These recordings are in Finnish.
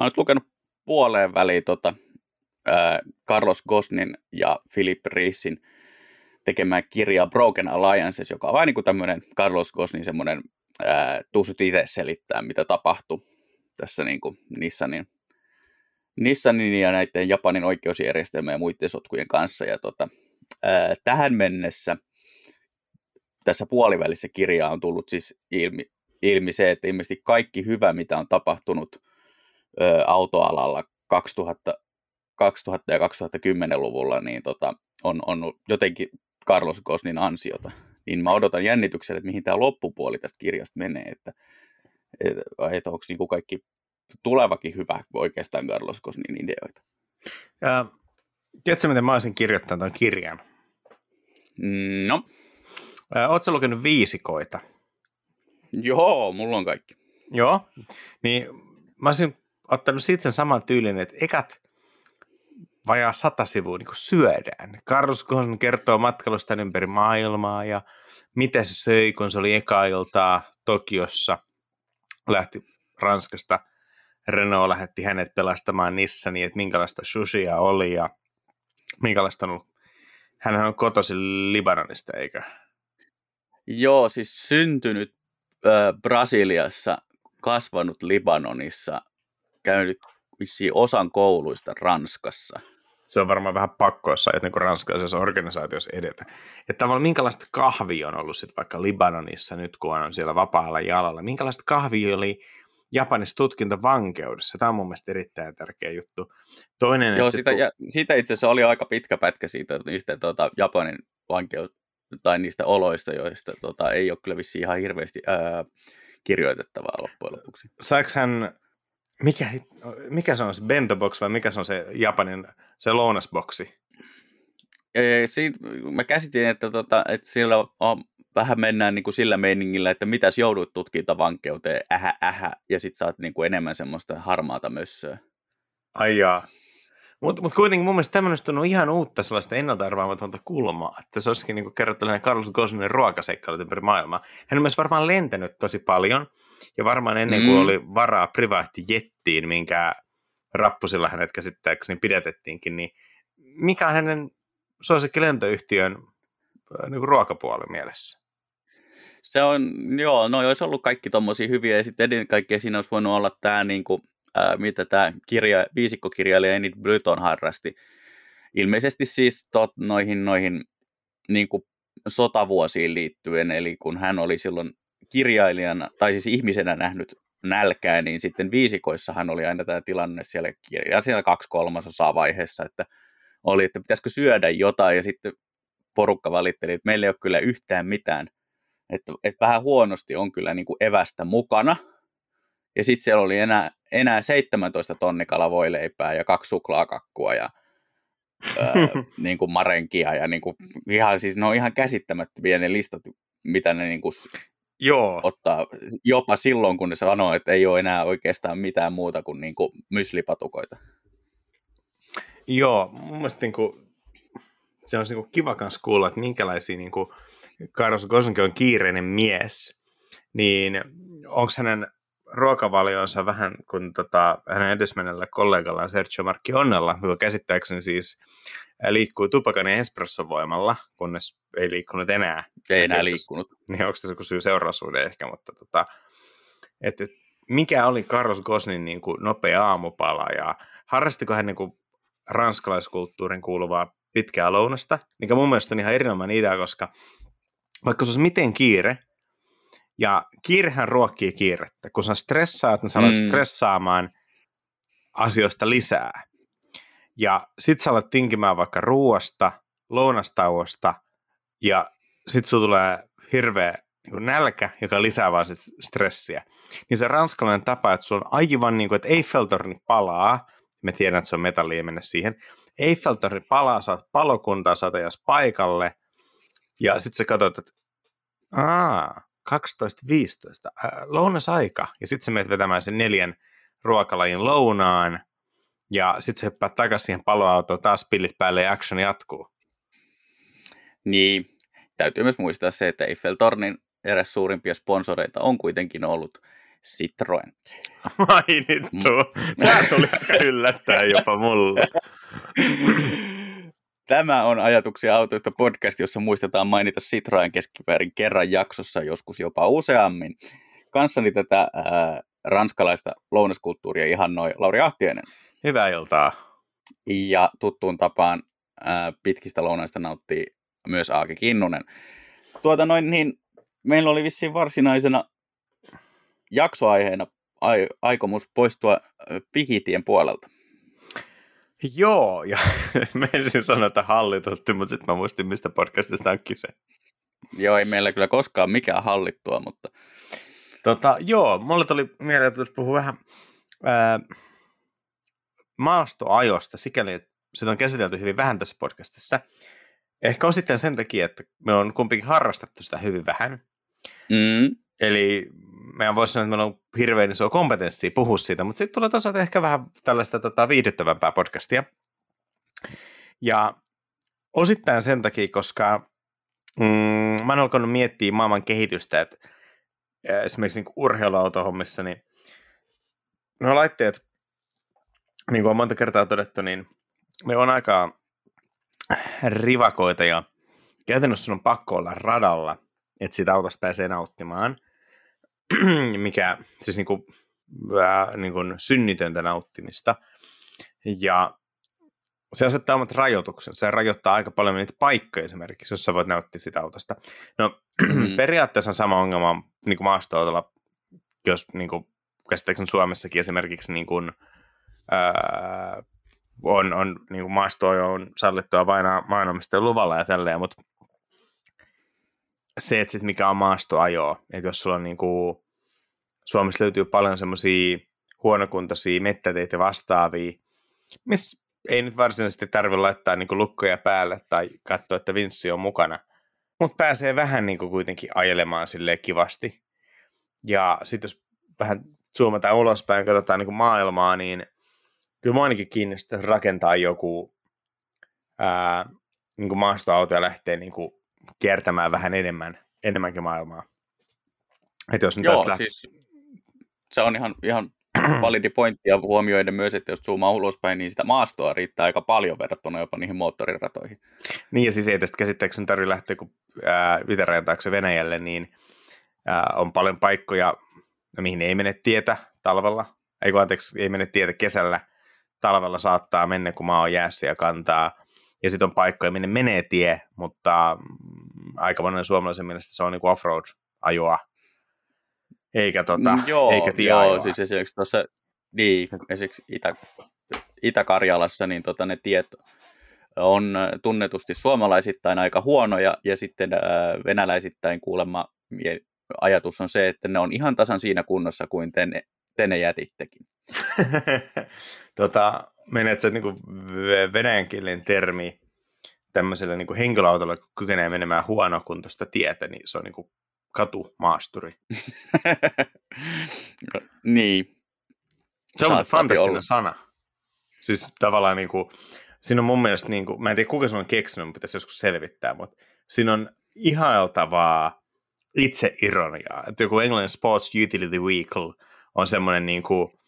oon nyt lukenut puoleen väliin tota, äh, Carlos Gosnin ja Philip Reissin tekemään kirjaa Broken Alliances, joka on vain niin tämmöinen Carlos Gosnin semmoinen tuusut itse selittää, mitä tapahtui tässä niin kuin Nissanin, Nissanin ja näiden Japanin oikeusjärjestelmien ja muiden sotkujen kanssa. Ja tota, ää, tähän mennessä tässä puolivälissä kirjaa on tullut siis ilmi, ilmi se, että ilmeisesti kaikki hyvä, mitä on tapahtunut autoalalla 2000, 2000 ja 2010-luvulla, niin tota, on, on jotenkin Carlos Gosnin ansiota. Niin mä odotan jännityksellä, että mihin tämä loppupuoli tästä kirjasta menee, että, että, että onko niin kaikki tulevakin hyvä oikeastaan Carlos Gosnin ideoita. Ja, tiedätkö, miten mä olisin kirjoittanut tämän kirjan? No. Oletko lukenut viisikoita? Joo, mulla on kaikki. Joo, niin mä olisin ottanut sitten sen saman tyylin, että ekat vajaa sata sivua niin syödään. Carlos Ghosn kertoo matkailusta ympäri maailmaa ja mitä se söi, kun se oli eka iltaa Tokiossa, lähti Ranskasta. Renault lähetti hänet pelastamaan Nissani, että minkälaista sushia oli ja minkälaista on ollut. Hän on kotoisin Libanonista, eikö? Joo, siis syntynyt äh, Brasiliassa, kasvanut Libanonissa, käynyt vissiin osan kouluista Ranskassa. Se on varmaan vähän pakko, jos sä niin ranskalaisessa organisaatiossa edetä. Että tavallaan minkälaista kahvia on ollut sitten vaikka Libanonissa nyt, kun on siellä vapaalla jalalla. Minkälaista kahvia oli Japanissa tutkintavankeudessa. Tämä on mun mielestä erittäin tärkeä juttu. Toinen, Joo, sitä, ja, siitä itse asiassa oli aika pitkä pätkä siitä, niistä tota, Japanin vankeus, tai niistä oloista, joista tota, ei ole kyllä vissiin ihan hirveästi ää, kirjoitettavaa loppujen lopuksi. Saiko hän mikä, mikä se on se bento box vai mikä se on se Japanin se lounasboksi? Siin, mä käsitin, että, tota, että sillä on, vähän mennään niin kuin sillä meiningillä, että mitäs joudut tutkintavankeuteen, ähä, ähä, ja sit saat niin kuin enemmän semmoista harmaata mössöä. Ai jaa. Mutta mut kuitenkin mun mielestä tämmöistä on ihan uutta sellaista ennalta arvaamatonta kulmaa, että se olisikin niin kerrottu Carlos Gosnin ruokaseikkailut ympäri maailmaa. Hän on myös varmaan lentänyt tosi paljon, ja varmaan ennen kuin mm. oli varaa privaattijettiin, minkä rappusilla hänet käsittääkseni pidätettiinkin, niin mikä on hänen suosikki lentoyhtiön niin ruokapuoli mielessä? Se on, joo, no olisi ollut kaikki tommosia hyviä, ja sitten ennen kaikkea siinä olisi voinut olla tämä, niin kuin, ää, mitä tämä kirja, viisikkokirjailija Enid Blyton harrasti. Ilmeisesti siis tot, noihin, noihin niin kuin sotavuosiin liittyen, eli kun hän oli silloin kirjailijana, tai siis ihmisenä nähnyt nälkää, niin sitten viisikoissahan oli aina tämä tilanne siellä kirjaa, siellä kaksi kolmasosaa vaiheessa, että oli, että pitäisikö syödä jotain, ja sitten porukka valitteli, että meillä ei ole kyllä yhtään mitään, että, että vähän huonosti on kyllä niin kuin evästä mukana, ja sitten siellä oli enää, enää 17 tonnikala voileipää ja kaksi suklaakakkua ja öö, niin kuin marenkia ja niin kuin, ihan, siis ne on ihan käsittämättömiä ne listat, mitä ne niin kuin Joo. ottaa jopa silloin, kun ne sanoo, että ei ole enää oikeastaan mitään muuta kuin, niin kuin myslipatukoita. Joo, mun mielestä niin kuin, se olisi niin kuin kiva myös kuulla, että minkälaisia niin kuin Carlos Gosling on kiireinen mies, niin onko hänen ruokavalionsa vähän kuin tota, hänen edesmennellä kollegallaan Sergio Marchionnella, joka käsittääkseni siis liikkuu tupakan ja espresson voimalla, kunnes ei liikkunut enää. Ei enää liikkunut. Niin onko tässä joku syy seuraasuuden ehkä, mutta tota, et, et, mikä oli Carlos Gosnin niin kuin nopea aamupala ja harrastiko hän niin kuin ranskalaiskulttuurin kuuluvaa pitkää lounasta, mikä mun mielestä on ihan erinomainen idea, koska vaikka se olisi miten kiire, ja kiirehän ruokkii kiirettä. Kun sä stressaat, niin sä alat mm. stressaamaan asioista lisää. Ja sit sä alat tinkimään vaikka ruoasta, lounastauosta, ja sit sulla tulee hirveä niin nälkä, joka lisää vaan sit stressiä. Niin se ranskalainen tapa, että sulla on aivan niin kuin, että Eiffeltorni palaa, me tiedän, että se on metallia mennä siihen, Eiffeltorni palaa, saat palokuntaa, saat paikalle, ja sitten sä katsot, että Aa, 12.15, äh, lounasaika, ja sitten sä menet vetämään sen neljän ruokalajin lounaan, ja sitten se hyppää takaisin siihen paloautoon, taas pillit päälle ja action jatkuu. Niin, täytyy myös muistaa se, että Eiffeltornin eräs suurimpia sponsoreita on kuitenkin ollut Citroen. Mainittu. Tämä tuli aika yllättäen jopa mulle. Tämä on Ajatuksia autoista podcast, jossa muistetaan mainita Citroen keskiväärin kerran jaksossa, joskus jopa useammin. Kanssani tätä ää, ranskalaista lounaskulttuuria ihannoi Lauri Ahtiainen. Hyvää iltaa. Ja tuttuun tapaan ää, pitkistä lounaista nauttii myös Aake Kinnunen. Tuota noin, niin meillä oli vissiin varsinaisena jaksoaiheena ai- aikomus poistua Pikitien puolelta. Joo, ja mä ensin sanoa, että hallitusti, mutta sitten mä muistin, mistä podcastista on kyse. Joo, ei meillä kyllä koskaan mikään hallittua, mutta... Tota, joo, mulle tuli mieleen, että puhua vähän ää, maastoajosta, sikäli, että sitä on käsitelty hyvin vähän tässä podcastissa. Ehkä osittain sen takia, että me on kumpikin harrastettu sitä hyvin vähän. Mm. Eli meidän voisi sanoa, että meillä on hirveän iso kompetenssi puhua siitä, mutta sitten tulee tosiaan ehkä vähän tällaista tota, viihdyttävämpää podcastia. Ja osittain sen takia, koska mm, mä oon alkanut miettiä maailman kehitystä, että esimerkiksi niin urheiluautohommissa, niin nuo laitteet, niin kuin on monta kertaa todettu, niin ne on aika rivakoita ja käytännössä sun on pakko olla radalla, että siitä autosta pääsee nauttimaan – mikä siis niin kuin, äh, niin kuin synnitöntä nauttimista. Ja se asettaa omat rajoituksen. Se rajoittaa aika paljon niitä paikkoja esimerkiksi, jos sä voit nauttia sitä autosta. No mm. periaatteessa on sama ongelma niin kuin maastoautolla, jos niin kuin, käsittääkseni Suomessakin esimerkiksi niin kuin, ää, on, on niin kuin maastoa on sallittua vain maanomistajan luvalla ja tälleen, mutta se, että sit mikä on maastoajoa, että jos sulla on niinku, Suomessa löytyy paljon semmoisia huonokuntoisia mettäteitä vastaavia, missä ei nyt varsinaisesti tarvitse laittaa niinku lukkoja päälle tai katsoa, että vinssi on mukana, mutta pääsee vähän niinku kuitenkin ajelemaan sille kivasti. Ja sitten jos vähän zoomataan ulospäin, katsotaan niinku maailmaa, niin kyllä mua ainakin kiinnostaa rakentaa joku ää, niin maastoauto ja lähtee niin kuin kiertämään vähän enemmän, enemmänkin maailmaa. Että jos Joo, siis se on ihan, ihan validi pointti ja huomioiden myös, että jos zoomaa ulospäin, niin sitä maastoa riittää aika paljon verrattuna jopa niihin moottoriratoihin. Niin ja siis ei tästä käsittääkseni tarvitse lähteä kun Itärajan taakse Venäjälle, niin ää, on paljon paikkoja, mihin ei mene tietä talvella, ei kun anteeksi, ei mene tietä kesällä, talvella saattaa mennä, kun maa on jäässä ja kantaa, ja sitten on paikkoja, minne menee tie, mutta mm, aika monen suomalaisen mielestä se on niin off-road-ajoa, eikä, tota, mm, joo, eikä tieajoa. Joo, siis esimerkiksi tuossa, niin, esimerkiksi Itä, Itä-Karjalassa, niin tota, ne tiet on tunnetusti suomalaisittain aika huonoja, ja sitten ää, venäläisittäin kuulemma ajatus on se, että ne on ihan tasan siinä kunnossa kuin te ne, te ne jätittekin. tota, menet niin venäjän kielen termi tämmöisellä niin henkilöautolla, kun kykenee menemään huonokuntoista tietä, niin se on niin kuin katumaasturi. niin. Se on fantastinen olla. sana. Siis tavallaan niin kuin, siinä on mun mielestä, niin kuin, mä en tiedä kuka se on keksinyt, mutta pitäisi joskus selvittää, mutta siinä on ihailtavaa itse ironiaa. Että joku englannin Sports Utility Vehicle on semmoinen niin kuin,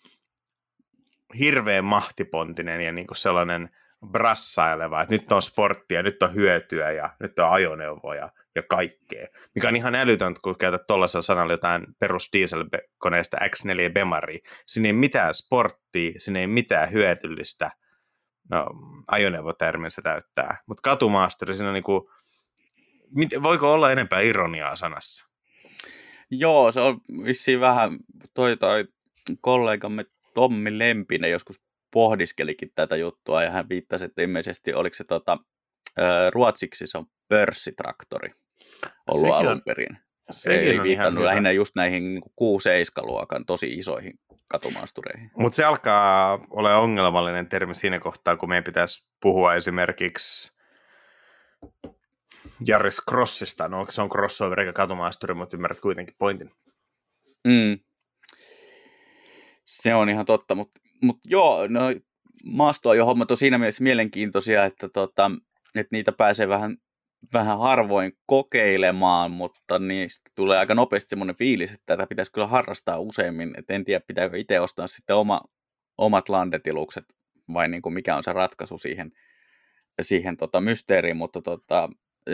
hirveän mahtipontinen ja niin kuin sellainen brassaileva, että nyt on sporttia, nyt on hyötyä ja nyt on ajoneuvoja ja kaikkea. Mikä on ihan älytöntä, kun käytät tuollaisella sanalla jotain perus dieselkoneesta X4 Bemari. Siinä ei mitään sporttia, siinä ei mitään hyötyllistä. No, ajoneuvotermin se täyttää. Mutta katumaasteri, siinä on niinku, voiko olla enempää ironiaa sanassa? Joo, se on vissiin vähän, toi, toi kollegamme Tommi Lempinen joskus pohdiskelikin tätä juttua ja hän viittasi, että ilmeisesti oliko se tota, ruotsiksi se on pörssitraktori ollut Sekin alun perin. Sekin Eli viitannut lähinnä hyvä. just näihin niin 6-7-luokan tosi isoihin katumaastureihin. Mutta se alkaa olla ongelmallinen termi siinä kohtaa, kun meidän pitäisi puhua esimerkiksi Jaris Crossista. No se on crossover eikä katumaasturi, mutta ymmärrät kuitenkin pointin. Mm. Se on ihan totta, mutta mut joo, no, maastoa jo hommat on siinä mielessä mielenkiintoisia, että, tota, että niitä pääsee vähän vähän harvoin kokeilemaan, mutta niistä tulee aika nopeasti semmoinen fiilis, että tätä pitäisi kyllä harrastaa useimmin. Et en tiedä, pitääkö itse ostaa sitten oma, omat landetilukset vai niin kuin mikä on se ratkaisu siihen, siihen tota mysteeriin, mutta tota, e,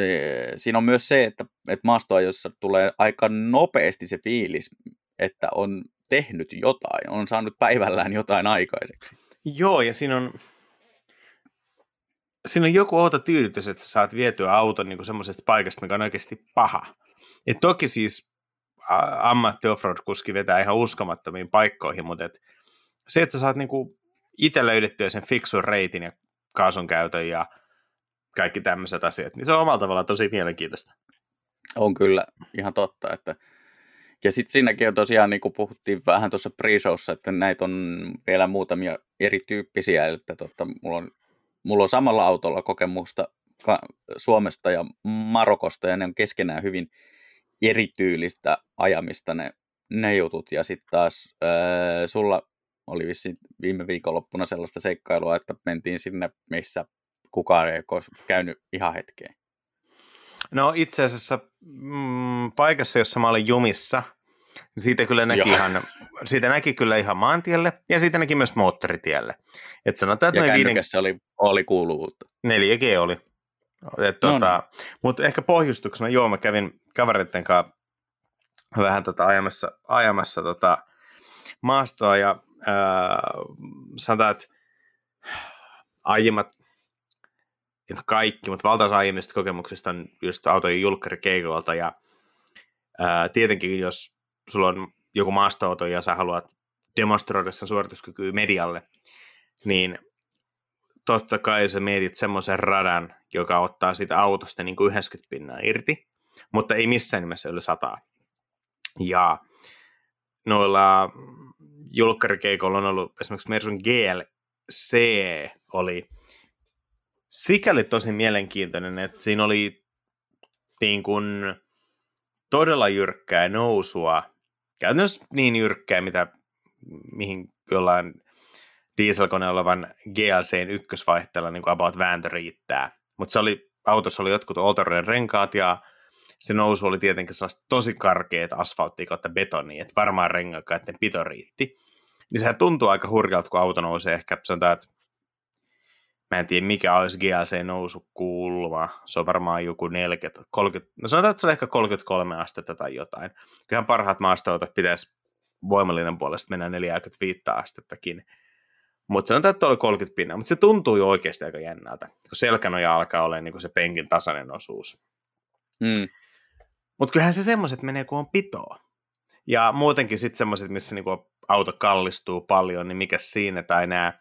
siinä on myös se, että, että maastoajossa tulee aika nopeasti se fiilis, että on tehnyt jotain, on saanut päivällään jotain aikaiseksi. Joo, ja siinä on, siinä on joku outo tyydytys, että sä saat vietyä auton niin semmoisesta paikasta, mikä on oikeasti paha. Et toki siis ammatti offroad-kuski vetää ihan uskomattomiin paikkoihin, mutta et se, että sä saat niin itse löydettyä sen fiksun reitin ja kaasun käytön ja kaikki tämmöiset asiat, niin se on omalla tavallaan tosi mielenkiintoista. On kyllä ihan totta, että ja sitten siinäkin on tosiaan, niin kuin puhuttiin vähän tuossa pre että näitä on vielä muutamia erityyppisiä, että totta, mulla, on, mulla on samalla autolla kokemusta Suomesta ja Marokosta, ja ne on keskenään hyvin erityylistä ajamista ne, ne jutut, ja sitten taas ää, sulla oli vissi viime viikonloppuna sellaista seikkailua, että mentiin sinne, missä kukaan ei käynyt ihan hetkeen. No itse asiassa mm, paikassa, jossa mä olin jumissa, niin siitä kyllä näki, ihan, siitä näki kyllä ihan maantielle ja siitä näki myös moottoritielle. Et sanotaan, että ja viiden... oli, oli kuuluvuutta. 4G oli. Tuota, no. Mutta ehkä pohjustuksena, joo, mä kävin kavereiden kanssa vähän tota ajamassa, ajamassa tota maastoa ja äh, sanotaan, että aiemmat että kaikki, mutta valtaosa aiemmista kokemuksista on just autojen julkkarikeikoilta ja ää, tietenkin jos sulla on joku maastoauto ja sä haluat demonstroida sen suorituskykyä medialle, niin totta kai sä mietit semmoisen radan, joka ottaa sitä autosta niin kuin 90 pinnaa irti, mutta ei missään nimessä yli sataa. Ja noilla julkkarikeikoilla on ollut esimerkiksi Mersun GLC oli sikäli tosi mielenkiintoinen, että siinä oli niin kuin todella jyrkkää nousua, käytännössä niin jyrkkää, mitä mihin jollain dieselkoneella olevan GLCn ykkösvaihteella niin kuin about vääntö riittää. Mutta se oli, autossa oli jotkut Oltaroiden renkaat ja se nousu oli tietenkin sellaista tosi karkeat asfalttia kautta betonia, että varmaan rengaakkaiden pito riitti. Niin sehän tuntuu aika hurjalta, kun auto nousee ehkä sanotaan, että Mä en tiedä, mikä olisi GLC-nousukulma. Se on varmaan joku 40, 30, no sanotaan, että se on ehkä 33 astetta tai jotain. Kyllähän parhaat maastoautot pitäisi voimallinen puolesta mennä 45 astettakin. Mutta sanotaan, että oli 30 pinnaa, mutta se tuntuu jo oikeasti aika jännältä, kun selkänoja alkaa olla niin se penkin tasainen osuus. Mm. Mutta kyllähän se semmoiset menee, kun on pitoa. Ja muutenkin sitten semmoiset, missä niinku auto kallistuu paljon, niin mikä siinä, tai nämä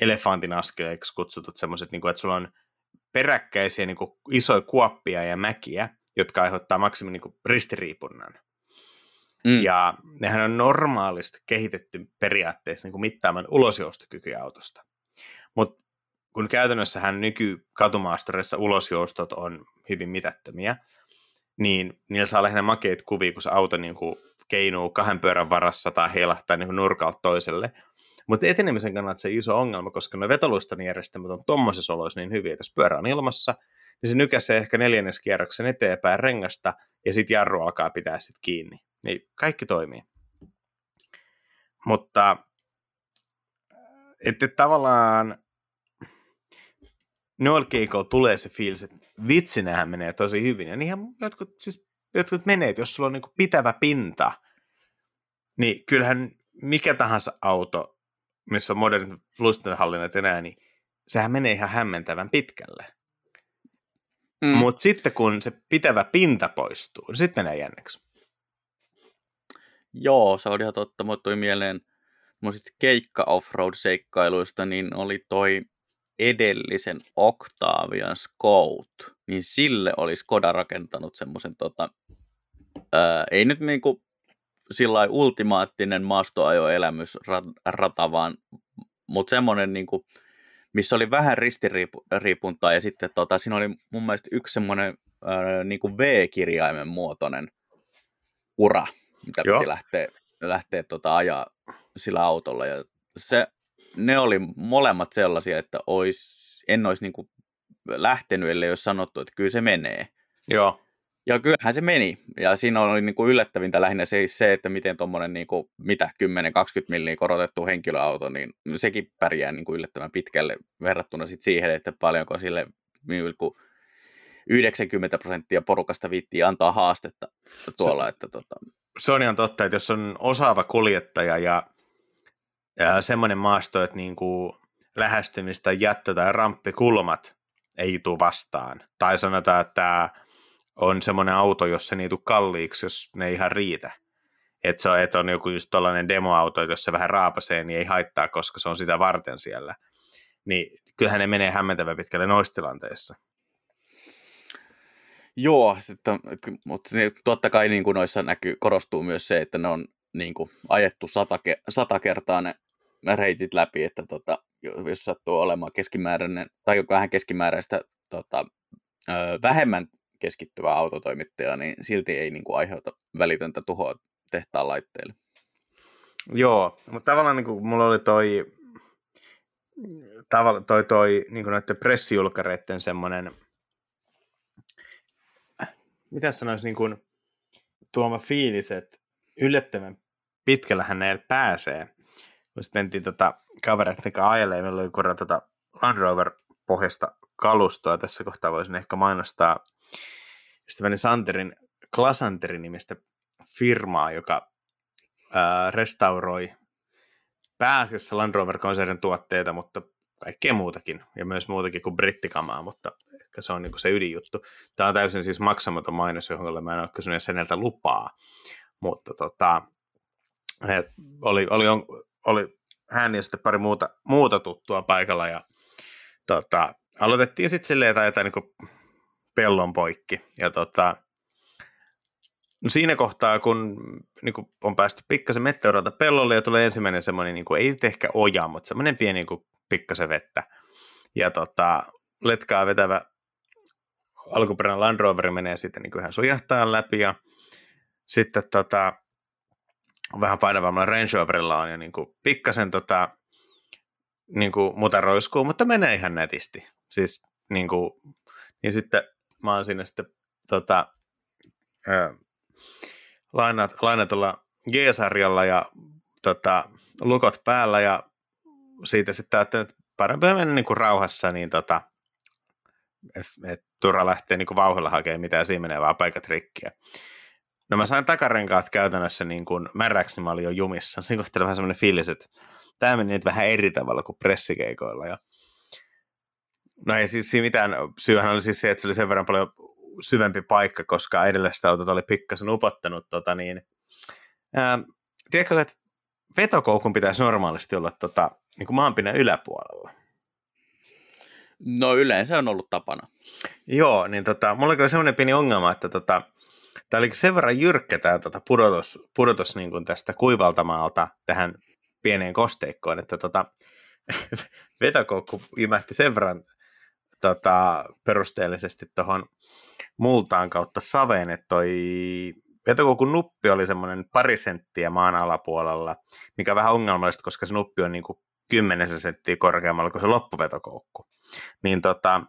elefantin askeleiksi kutsutut semmoiset, niin että sulla on peräkkäisiä niin kuin isoja kuoppia ja mäkiä, jotka aiheuttaa maksimin niin ristiriipunnan. Mm. Ja nehän on normaalisti kehitetty periaatteessa niin kuin mittaamaan ulosjoustokykyä autosta. Mutta kun käytännössähän nykykautumaastoreissa ulosjoustot on hyvin mitättömiä, niin niillä saa lähinnä makeita kuvia, kun se auto niin kuin keinuu kahden pyörän varassa tai heilahtaa niin nurkalta toiselle – mutta etenemisen kannalta se iso ongelma, koska ne vetoluiston järjestelmät on tuommoisessa oloissa niin hyviä, että jos pyörä on ilmassa, niin se nykäsee ehkä neljänneskierroksen eteenpäin rengasta, ja sitten jarru alkaa pitää sitten kiinni. Niin kaikki toimii. Mutta että tavallaan noilla keikoilla tulee se fiilis, että vitsi menee tosi hyvin. Ja niinhän jotkut, siis, jotkut menee, että jos sulla on niin pitävä pinta, niin kyllähän mikä tahansa auto missä on modernit fluistenhallinnat enää, niin sehän menee ihan hämmentävän pitkälle. Mm. Mutta sitten kun se pitävä pinta poistuu, niin sitten menee jänneksi. Joo, se on ihan totta. Mulle tuli mieleen keikka offroad-seikkailuista, niin oli toi edellisen Octavian Scout, niin sille olisi Koda rakentanut semmoisen, tota, ei nyt niinku sillä ultimaattinen maastoajoelämys rata, vaan, mutta semmoinen, niin kuin, missä oli vähän ristiriipuntaa ja sitten tota, siinä oli mun mielestä yksi semmoinen ää, niin kuin V-kirjaimen muotoinen ura, mitä Joo. piti lähteä, lähteä tota, ajaa sillä autolla. Ja se, ne oli molemmat sellaisia, että ois, en olisi niin kuin lähtenyt, ellei olisi sanottu, että kyllä se menee. Joo. Ja kyllähän se meni. Ja siinä oli niin kuin yllättävintä lähinnä se, se että miten tuommoinen niin kuin, mitä 10-20 milliä korotettu henkilöauto, niin sekin pärjää niin kuin yllättävän pitkälle verrattuna sit siihen, että paljonko sille niin kuin 90 prosenttia porukasta viittii antaa haastetta tuolla. Se, että, tota... se on ihan totta, että jos on osaava kuljettaja ja, ja semmoinen maasto, että niin kuin lähestymistä jättö- tai ramppikulmat ei tule vastaan. Tai sanotaan, että on semmoinen auto, jossa ne ei tule kalliiksi, jos ne ei ihan riitä. Että se on, et on joku just tollainen demoauto, jos se vähän raapasee, niin ei haittaa, koska se on sitä varten siellä. Niin kyllähän ne menee hämmentävän pitkälle noissa tilanteissa. Joo, sitten, mutta totta kai niin kuin noissa näkyy, korostuu myös se, että ne on niin kuin, ajettu sata, sata kertaa ne, ne reitit läpi, että tota, jos sattuu olemaan keskimääräinen, tai vähän keskimääräistä tota, vähemmän keskittyvää autotoimittajaa, niin silti ei niin kuin, aiheuta välitöntä tuhoa tehtaan laitteille. Joo, mutta tavallaan niin kuin, mulla oli toi, tavalla, toi, toi niin kuin noiden pressijulkareiden semmoinen, mitä sanoisi, niin kuin, tuoma fiilis, että yllättävän pitkällähän näillä pääsee. Sitten mentiin tota kavereiden kanssa ajelemaan, meillä oli kurra tota Land Rover pohjasta kalustoa. Tässä kohtaa voisin ehkä mainostaa ystäväni Santerin Klasanterin nimistä firmaa, joka ää, restauroi pääasiassa Land Rover-konsernin tuotteita, mutta kaikkea muutakin, ja myös muutakin kuin brittikamaa, mutta ehkä se on niin se ydinjuttu. Tämä on täysin siis maksamaton mainos, johon mä en ole kysynyt häneltä lupaa, mutta tota, oli, oli, oli, oli hän ja sitten pari muuta, muuta tuttua paikalla, ja tota, aloitettiin sitten silleen jotain, jotain niin pellon poikki. Ja tota, no siinä kohtaa, kun niin kuin on päästy pikkasen meteorolta pellolle ja tulee ensimmäinen semmoinen, niin kuin, ei ehkä oja, mutta semmoinen pieni niin kuin, pikkasen vettä. Ja tota, letkaa vetävä alkuperäinen Land Rover menee sitten niin ihan sujahtaa läpi ja sitten tota, vähän painavammalla Range Roverilla on jo niin kuin, pikkasen tota, niin kuin, mutta menee ihan netisti. Siis niin kuin, niin sitten mä oon siinä sitten tota, ää, lainat, lainatulla G-sarjalla ja tota, lukot päällä ja siitä sitten ajattelin, että parempi mennä niin kuin rauhassa, niin tota, että turha lähtee niin kuin vauhdilla hakemaan mitään, siinä menee vaan paikat rikkiä. No mä sain takarenkaat käytännössä niin kuin märäksi, niin mä olin jo jumissa. Siinä kohtaa vähän semmoinen fiilis, että tämä meni nyt vähän eri tavalla kuin pressikeikoilla. Ja No ei siis siinä mitään. Syyhän oli siis se, että se oli sen verran paljon syvempi paikka, koska edelliset autot oli pikkasen upottanut. Tota niin, ää, tiedätkö, että vetokoukun pitäisi normaalisti olla tota, niin kuin maanpinnan yläpuolella. No yleensä on ollut tapana. Joo, niin tota, mulla oli sellainen pieni ongelma, että tota, tämä oli sen verran jyrkkä tämä tota, pudotus, pudotus niin kuin tästä kuivaltamaalta tähän pieneen kosteikkoon, että tota, vetokoukku imähti sen verran tota, perusteellisesti tuohon multaan kautta saveen, että toi vetokoukun nuppi oli semmoinen pari senttiä maan alapuolella, mikä on vähän ongelmallista, koska se nuppi on niin kuin 10 senttiä korkeammalla kuin se loppuvetokoukku. Niin tota,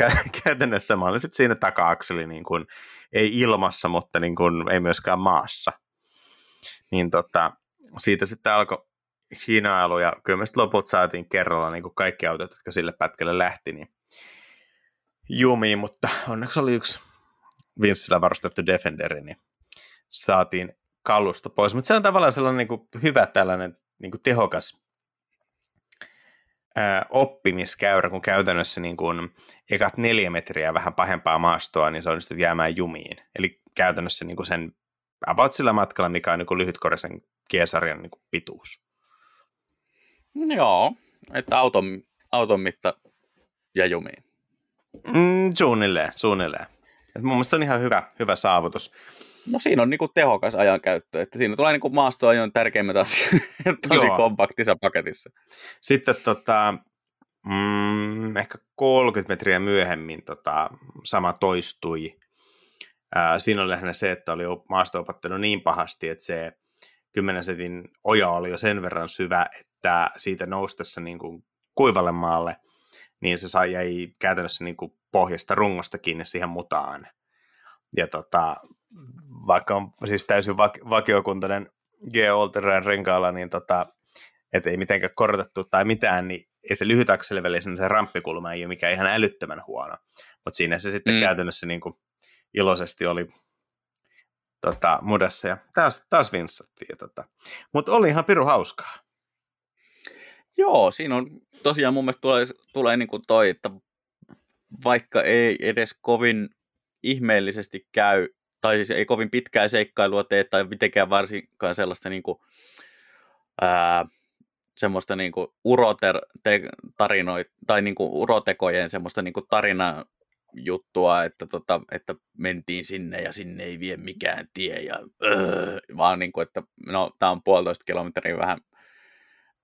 kä- käytännössä mä olin sitten siinä taka-akseli niin kuin, ei ilmassa, mutta niin kuin, ei myöskään maassa. Niin tota, siitä sitten alkoi hinailu ja kyllä me loput saatiin kerralla niin kuin kaikki autot, jotka sille pätkälle lähti, niin jumiin, mutta onneksi oli yksi Vinssillä varustettu Defenderi, niin saatiin kalusta pois. Mutta se on tavallaan sellainen niin kuin hyvä tällainen niin kuin tehokas ää, oppimiskäyrä, kun käytännössä niin kuin ekat neljä metriä vähän pahempaa maastoa, niin se onnistut jäämään jumiin. Eli käytännössä niin kuin sen about sillä matkalla, mikä on niin lyhytkorisen kiesarjan niin pituus. Joo, että auton, auton mitta ja jumiin. Mm, suunnilleen, suunnilleen. Et mun mielestä se on ihan hyvä, hyvä saavutus. No siinä on niinku tehokas ajankäyttö, että siinä tulee niinku maastoajon tärkeimmät asiat tosi Joo. kompaktissa paketissa. Sitten tota, mm, ehkä 30 metriä myöhemmin tota, sama toistui. Ää, siinä oli lähinnä se, että oli maasto niin pahasti, että se 10 setin oja oli jo sen verran syvä, että siitä noustessa niin kuin kuivalle maalle – niin se sai jäi käytännössä niin kuin pohjasta rungosta kiinni siihen mutaan. Ja tota, vaikka on siis täysin vak- vakiokuntainen G. Olterain renkaalla, niin tota, et ei mitenkään korotettu tai mitään, niin ei se lyhytakselle välissä se ramppikulma ei ole mikään ihan älyttömän huono. Mutta siinä se sitten mm. käytännössä niin kuin iloisesti oli tota, mudassa ja taas, taas vinssattiin. Tota. Mutta oli ihan piru hauskaa. Joo, siinä on tosiaan mun mielestä tulee, tulee niin kuin toi, että vaikka ei edes kovin ihmeellisesti käy, tai siis ei kovin pitkää seikkailua tee, tai mitenkään varsinkaan sellaista niin kuin, ää, semmoista niin kuin uroter, te, tarinoit, tai niin kuin urotekojen semmoista niin kuin tarina juttua, että, tota, että mentiin sinne ja sinne ei vie mikään tie, ja, öö, vaan niin kuin, että no, tämä on puolitoista kilometriä vähän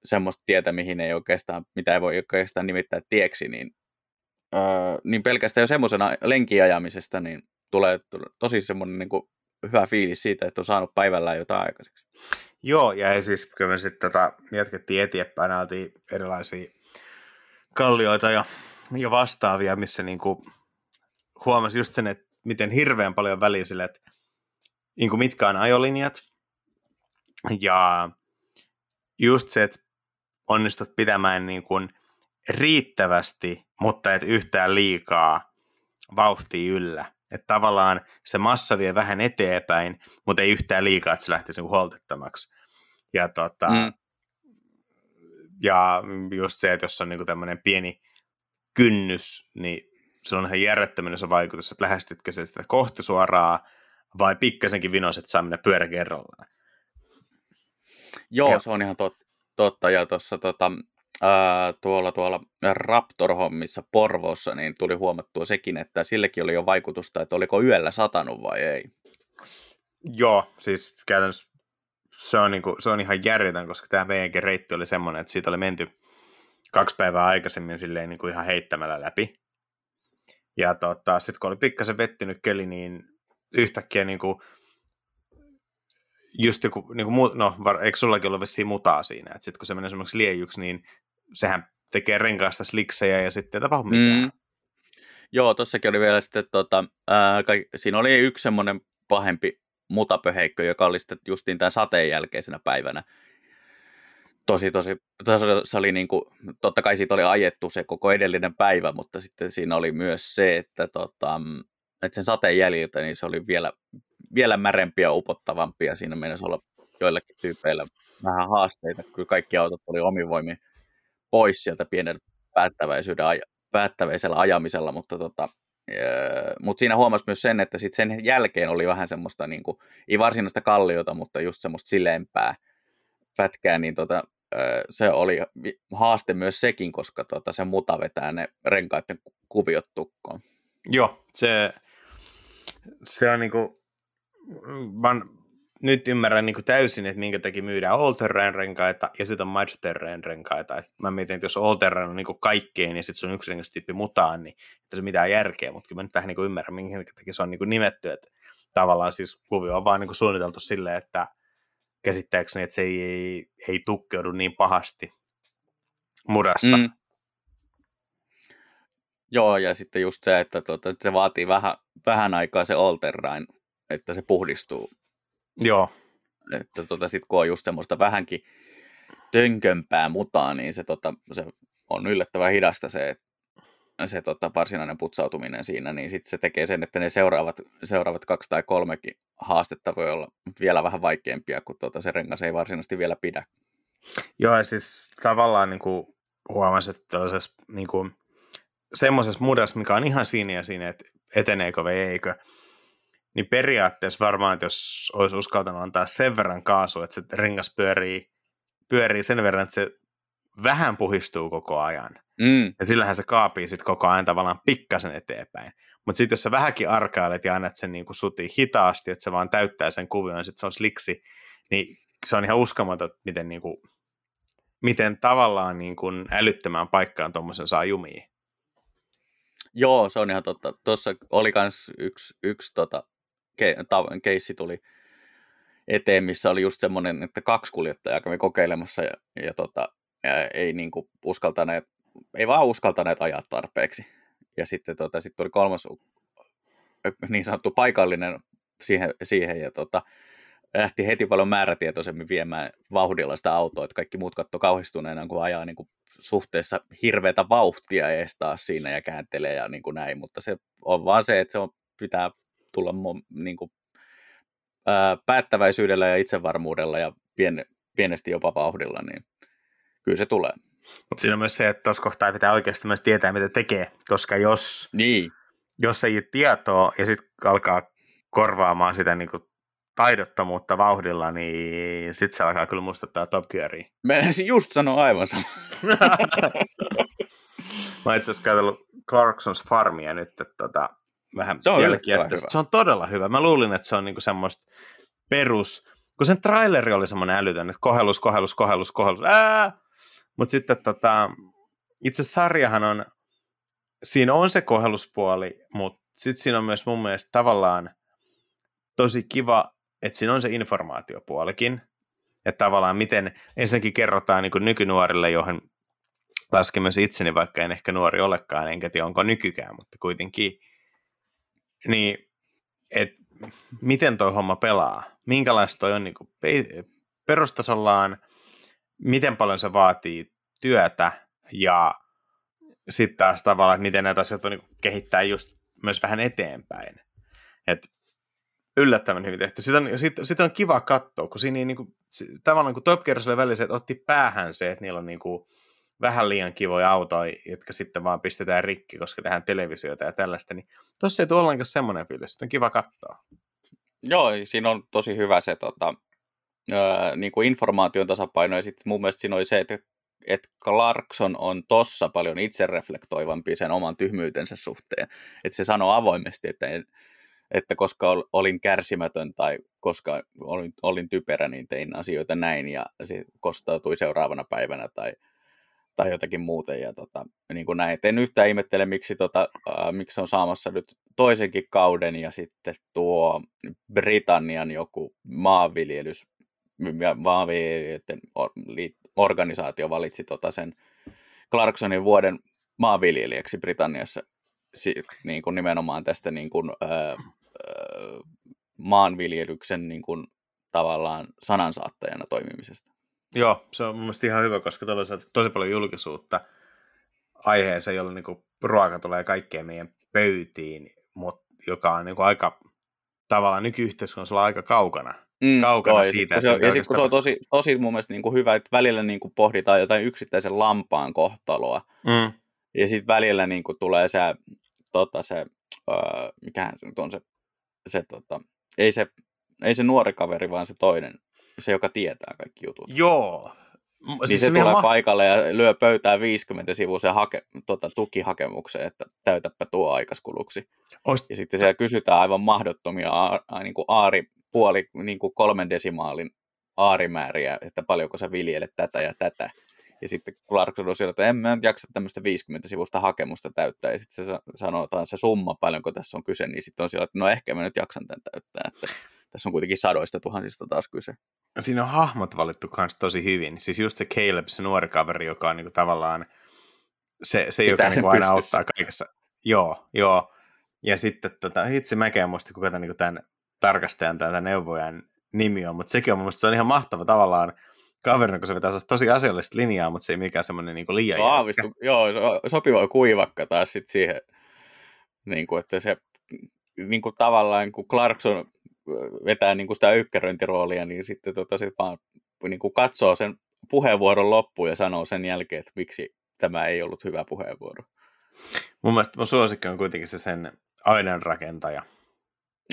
semmoista tietä, mihin ei oikeastaan, mitä ei voi oikeastaan nimittää tieksi, niin, öö, niin pelkästään jo semmoisena lenkiajamisesta niin tulee, tosi semmoinen niin kuin hyvä fiilis siitä, että on saanut päivällä jotain aikaiseksi. Joo, ja siis kyllä me sitten tota, jatkettiin eteenpäin, oltiin erilaisia kallioita ja, ja vastaavia, missä niin kuin huomasi just sen, että miten hirveän paljon väliä sille, että niin kuin mitkä on ajolinjat, ja just se, että onnistut pitämään niin kuin riittävästi, mutta et yhtään liikaa vauhtia yllä. Että tavallaan se massa vie vähän eteenpäin, mutta ei yhtään liikaa, että se lähtisi niin huoltettomaksi. Ja, tota, mm. ja just se, että jos on niin tämmöinen pieni kynnys, niin se on ihan järjettömän se vaikutus, että lähestytkö se sitä kohti suoraa vai pikkasenkin vinos, että saa mennä pyörä kerrallaan. Joo, ja. se on ihan tot, totta. Ja tuossa tota, tuolla, tuolla Raptor-hommissa Porvossa, niin tuli huomattua sekin, että silläkin oli jo vaikutusta, että oliko yöllä satanut vai ei. Joo, siis käytännössä se on, niinku, se on ihan järjetön, koska tämä VG-reitti oli semmoinen, että siitä oli menty kaksi päivää aikaisemmin silleen niin kuin ihan heittämällä läpi. Ja tota, sitten kun oli pikkasen vettinyt keli, niin yhtäkkiä niin kuin, just joku, niin kuin, no eikö sullakin ollut vissiin mutaa siinä, että sitten kun se menee semmoiksi liejuksi, niin sehän tekee renkaasta sliksejä ja sitten ei tapahdu mitään. Mm. Joo, tossakin oli vielä sitten, tota, ää, kaik, siinä oli yksi semmoinen pahempi mutapöheikkö, joka oli sitten justiin tämän sateen jälkeisenä päivänä. Tosi, tosi, se oli niin kuin, totta kai siitä oli ajettu se koko edellinen päivä, mutta sitten siinä oli myös se, että, tota, että sen sateen jäljiltä niin se oli vielä, vielä märempiä ja upottavampia. Siinä meinasi olla joillakin tyypeillä vähän haasteita. Kyllä kaikki autot oli omivoimin pois sieltä pienen päättäväisyyden aj- päättäväisellä ajamisella, mutta tota, mutta siinä huomasi myös sen, että sit sen jälkeen oli vähän semmoista, niin kuin, ei varsinaista kalliota, mutta just semmoista sileempää pätkää, niin tota, se oli haaste myös sekin, koska tota, se muta vetää ne renkaiden kuviot tukkoon. Joo, se, se on niinku, mä nyt ymmärrän niin täysin, että minkä takia myydään all renkaita ja sitten on mud renkaita. Et mä mietin, että jos all on niin kaikkeen ja sitten se on yksi rengastyyppi mutaan, niin että se mitään järkeä, mutta kyllä mä nyt vähän niin ymmärrän, minkä takia se on niin nimetty, että tavallaan siis kuvio on vaan niin suunniteltu silleen, että käsittääkseni, että se ei, ei, ei tukkeudu niin pahasti murasta. Mm. Joo, ja sitten just se, että, tuota, että se vaatii vähän, vähän aikaa se Alterrain, että se puhdistuu Joo. Että tota, sit kun on just semmoista vähänkin tönkömpää mutaa, niin se, tota, se on yllättävän hidasta se, se tota, varsinainen putsautuminen siinä, niin sitten se tekee sen, että ne seuraavat, seuraavat kaksi tai kolmekin haastetta voi olla vielä vähän vaikeampia, kun tota, se rengas ei varsinaisesti vielä pidä. Joo, ja siis tavallaan niin kuin huomasin, että tällaisessa niin kuin, semmoisessa mudassa, mikä on ihan siinä ja siinä, että eteneekö vai eikö, niin periaatteessa varmaan, että jos olisi uskaltanut antaa sen verran kaasua, että se rengas pyörii, pyörii sen verran, että se vähän puhistuu koko ajan. Mm. Ja sillähän se kaapii sitten koko ajan tavallaan pikkasen eteenpäin. Mutta sitten jos sä vähänkin arkailet ja annat sen niinku sutiin hitaasti, että se vaan täyttää sen kuvion ja sitten se on sliksi, niin se on ihan uskomaton, miten, niinku, miten tavallaan niinku älyttömään paikkaan tuommoisen saa jumiin. Joo, se on ihan totta. Tuossa oli myös yksi, yksi tota, keissi tuli eteen, missä oli just semmoinen, että kaksi kuljettajaa kävi kokeilemassa ja, ja, tota, ja ei niin kuin uskaltaneet ei vaan uskaltaneet ajaa tarpeeksi. Ja sitten tota, sit tuli kolmas niin sanottu paikallinen siihen, siihen ja tota, lähti heti paljon määrätietoisemmin viemään vauhdilla sitä autoa, että kaikki muut katsoi kauhistuneena, kun ajaa niin kuin suhteessa hirveätä vauhtia ees taas siinä ja kääntelee ja niin kuin näin, mutta se on vaan se, että se on, pitää tulla niin kuin, ää, päättäväisyydellä ja itsevarmuudella ja pien, pienesti jopa vauhdilla, niin kyllä se tulee. Mutta siinä on myös se, että tuossa kohtaa pitää oikeasti myös tietää, mitä tekee, koska jos, niin. jos ei ole tietoa ja sitten alkaa korvaamaan sitä niin kuin taidottomuutta vauhdilla, niin sitten se alkaa kyllä muistuttaa Top Gearia. Mä just sanoa aivan sama. Mä itse asiassa katsellut Clarksons Farmia nyt, että tota, vähän se on hyvä. Se on todella hyvä. Mä luulin, että se on niinku semmoista perus, kun sen traileri oli semmoinen älytön, että kohellus, kohellus, kohellus, kohellus, ää! Mutta sitten tota, itse sarjahan on, siinä on se kohelluspuoli, mutta sitten siinä on myös mun mielestä tavallaan tosi kiva, että siinä on se informaatiopuolikin, että tavallaan miten ensinnäkin kerrotaan niin kuin nykynuorille, johon lasken myös itseni, vaikka en ehkä nuori olekaan, enkä tiedä onko nykykään, mutta kuitenkin, niin että miten toi homma pelaa, minkälaista toi on niin kuin perustasollaan, miten paljon se vaatii työtä ja sitten taas tavallaan, että miten näitä asioita niin kehittää just myös vähän eteenpäin. Et yllättävän hyvin tehty. Sitä on, sit, sit on kiva katsoa, kun siinä niin kuin, tavallaan kun Top Gear oli välissä, että otti päähän se, että niillä on niin kuin, vähän liian kivoja autoja, jotka sitten vaan pistetään rikki, koska tehdään televisioita ja tällaista, niin tuossa ei tule ollenkaan semmoinen fiilis, on kiva katsoa. Joo, siinä on tosi hyvä se tota, ää, niin kuin informaation tasapaino, ja sitten mun mielestä siinä oli se, että, että Clarkson on tossa paljon itsereflektoivampi sen oman tyhmyytensä suhteen, että se sanoo avoimesti, että, että koska olin kärsimätön tai koska olin, olin typerä, niin tein asioita näin, ja se kostautui seuraavana päivänä, tai tai jotakin muuten. Ja tota, niin kuin näin. En yhtään ihmettele, miksi, tota, äh, miksi on saamassa nyt toisenkin kauden ja sitten tuo Britannian joku maanviljelys, maanviljelijöiden organisaatio valitsi tota sen Clarksonin vuoden maanviljelijäksi Britanniassa niin kuin nimenomaan tästä niin kuin, ää, maanviljelyksen niin kuin, tavallaan sanansaattajana toimimisesta. Joo, se on mun mielestä ihan hyvä, koska tuolla on tosi paljon julkisuutta aiheeseen, jolla niin ruoka tulee kaikkeen meidän pöytiin, mutta joka on niin kuin aika tavallaan nykyyhteiskunnassa aika kaukana. Mm, kaukana joo, siitä. Ja sitten kun, se, kun se on tosi, tosi mun mielestä niin kuin hyvä, että välillä niin kuin pohditaan jotain yksittäisen lampaan kohtaloa. Mm. Ja sitten välillä niin kuin tulee se, tota, se öö, mikähän se nyt on se, se tota, ei se, ei se nuori kaveri, vaan se toinen se, joka tietää kaikki jutut. Joo. Niin siis se tulee ma- paikalle ja lyö pöytään 50 sivuisen hake, tota, tukihakemuksen, että täytäpä tuo aikaskuluksi. Oist... Ja sitten siellä kysytään aivan mahdottomia a, a, niin kuin aari, puoli niin kuin kolmen desimaalin aarimääriä, että paljonko sä viljelet tätä ja tätä. Ja sitten Clarkson on siellä, että en mä nyt jaksa tämmöistä 50 sivusta hakemusta täyttää. Ja sitten se sanotaan se summa, paljonko tässä on kyse, niin sitten on siellä, että no ehkä mä nyt jaksan tämän täyttää. Että tässä on kuitenkin sadoista tuhansista taas kyse. Siinä on hahmot valittu kanssa tosi hyvin. Siis just se Caleb, se nuori kaveri, joka on niinku tavallaan se, se joka niinku aina auttaa kaikessa. Joo, joo. Ja sitten tota, itse mäkään muista, kuka tämän, niinku tämän tarkastajan tai tämän neuvojan nimi on, mutta sekin on mun se on ihan mahtava tavallaan kaverina, kun se vetää tosi asiallista linjaa, mutta se ei mikään semmoinen niin liian Aavistu, Joo, sopiva kuivakka taas sit siihen, niin kuin, että se niin kuin tavallaan, kun Clarkson vetää niin kuin sitä ykkeröintiroolia, niin sitten tota, sit vaan niin kuin katsoo sen puheenvuoron loppuun ja sanoo sen jälkeen, että miksi tämä ei ollut hyvä puheenvuoro. Mun mielestä mun suosikki on kuitenkin se sen aidan rakentaja.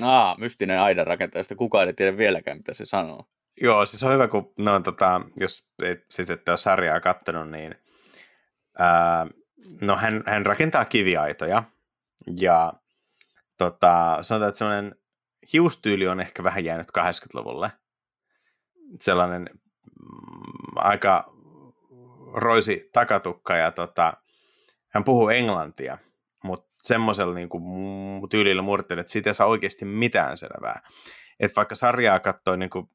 Aa, mystinen aidan rakentaja, sitä kukaan ei tiedä vieläkään, mitä se sanoo. Joo, siis on hyvä, kun no, tota, jos et, siis ette ole sarjaa kattonut, niin ää, no hän, hän rakentaa kiviaitoja ja tota, sanotaan, että semmoinen hiustyyli on ehkä vähän jäänyt 80-luvulle. Sellainen mm, aika roisi takatukka ja tota, hän puhuu englantia, mutta semmoisella niin kuin, tyylillä murteli, että siitä ei saa oikeasti mitään selvää. Että vaikka sarjaa katsoi, niin kuin,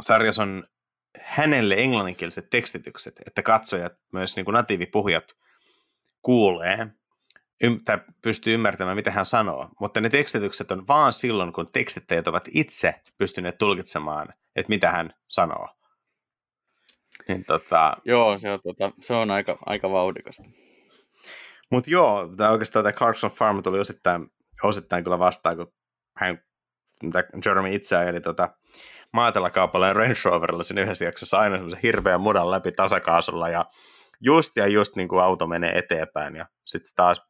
sarjas on hänelle englanninkieliset tekstitykset, että katsojat, myös niin kuin natiivipuhujat kuulee ym- tai pystyy ymmärtämään, mitä hän sanoo. Mutta ne tekstitykset on vaan silloin, kun tekstittäjät ovat itse pystyneet tulkitsemaan, että mitä hän sanoo. Niin, tota... Joo, se on, tota, se on aika, aika vauhdikasta. Mutta joo, tämä oikeastaan tämä Clarkson Farm tuli osittain, osittain kyllä vastaan, kun hän, Jeremy itse ajeli tota, maatelakaupalla ja Range Roverilla siinä yhdessä jaksossa aina semmoisen hirveän mudan läpi tasakaasulla ja just ja just niin kuin auto menee eteenpäin ja sitten taas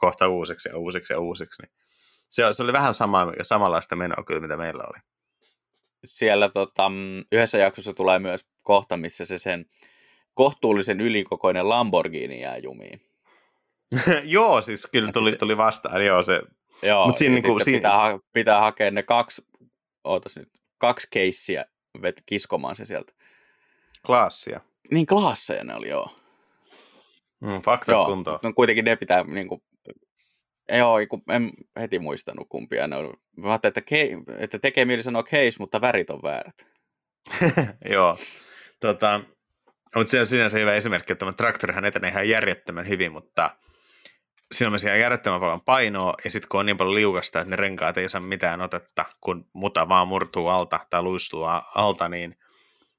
kohta uusiksi ja uusiksi ja uusiksi. Niin se, se oli vähän sama, samanlaista menoa kyllä, mitä meillä oli. Siellä tota, yhdessä jaksossa tulee myös kohta, missä se sen kohtuullisen ylikokoinen Lamborghini jää jumiin. joo, siis kyllä tuli, tuli vastaan, joo se. Joo, Mut siinä, niin kuin, siinä... Pitää, ha- pitää hakea ne kaksi, ootas nyt, kaksi keissiä vet kiskomaan se sieltä. Klaassia. Niin, klaasseja ne oli, joo. Mm, faktat joo, kuntoon. No kuitenkin ne pitää niin kuin, Joo, en heti muistanut kumpia ne on. Mä että, ke, että tekee mieli sanoa case, mutta värit on väärät. Joo. Tota, mutta se on sinänsä hyvä esimerkki, että tämä traktorihan etenee ihan järjettömän hyvin, mutta siinä on myös ihan järjettömän paljon painoa, ja sitten kun on niin paljon liukasta, että ne renkaat ei saa mitään otetta, kun muta vaan murtuu alta tai luistuu alta, niin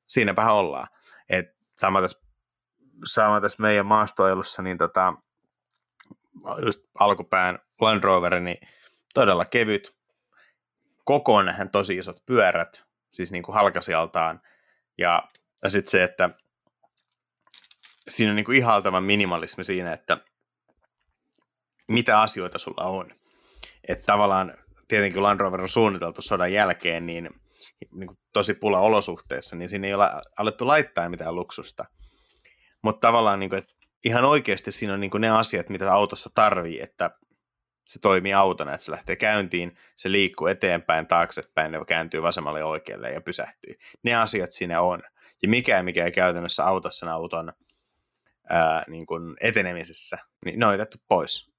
siinäpä ollaan. Et sama tässä, sama tässä meidän maastoilussa, niin tota, just alkupään Land Rover, niin todella kevyt, kokoon nähän tosi isot pyörät, siis niin kuin halkasijaltaan, ja, ja sitten se, että siinä on niin kuin ihaltava minimalismi siinä, että mitä asioita sulla on. Että tavallaan tietenkin Land Rover on suunniteltu sodan jälkeen, niin, niin kuin tosi pula olosuhteissa, niin siinä ei ole alettu laittaa mitään luksusta. Mutta tavallaan, niin kuin, että ihan oikeasti siinä on niin ne asiat, mitä autossa tarvii, että se toimii autona, että se lähtee käyntiin, se liikkuu eteenpäin, taaksepäin, ja kääntyy vasemmalle ja oikealle ja pysähtyy. Ne asiat siinä on. Ja mikä mikä ei käytännössä auta sen auton ää, niin kuin etenemisessä, niin ne on otettu pois.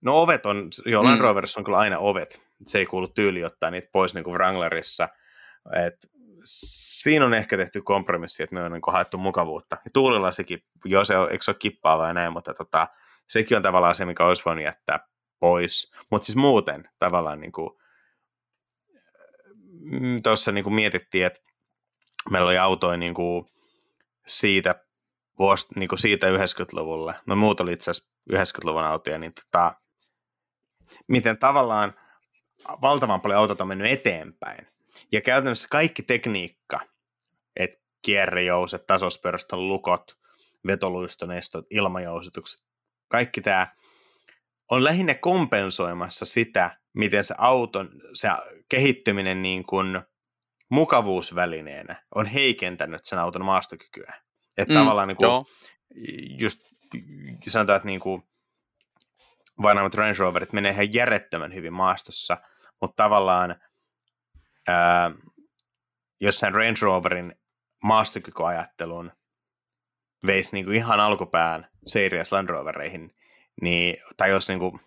No ovet on, jo Land mm. Roverissa on kyllä aina ovet. Se ei kuulu tyyli ottaa niitä pois niin kuin Wranglerissa. Et siinä on ehkä tehty kompromissi, että me on niin haettu mukavuutta. Ja tuulilasikin, joo se on, eikö se ole kippaava ja näin, mutta tota, sekin on tavallaan se, mikä olisi voinut jättää pois. Mutta siis muuten tavallaan niin kuin, mm, tuossa niin mietittiin, että meillä oli autoja niin kuin siitä, vuosi, niin kuin siitä 90-luvulle. No muut oli itse asiassa 90-luvun autoja, niin tota, miten tavallaan valtavan paljon autot on mennyt eteenpäin. Ja käytännössä kaikki tekniikka, että kierrejouset, tasospörstön lukot, vetoluistonestot, ilmajousitukset, kaikki tämä on lähinnä kompensoimassa sitä, miten se auton, se kehittyminen niin kuin mukavuusvälineenä on heikentänyt sen auton maastokykyä. Että mm, tavallaan niin kuin, just sanotaan, että niin kuin vanhemmat Range Roverit menee ihan järjettömän hyvin maastossa, mutta tavallaan jos sen Range Roverin maastokykyajattelun veisi niin kuin ihan alkupään Series Land Rovereihin, niin, tai jos niin kuin,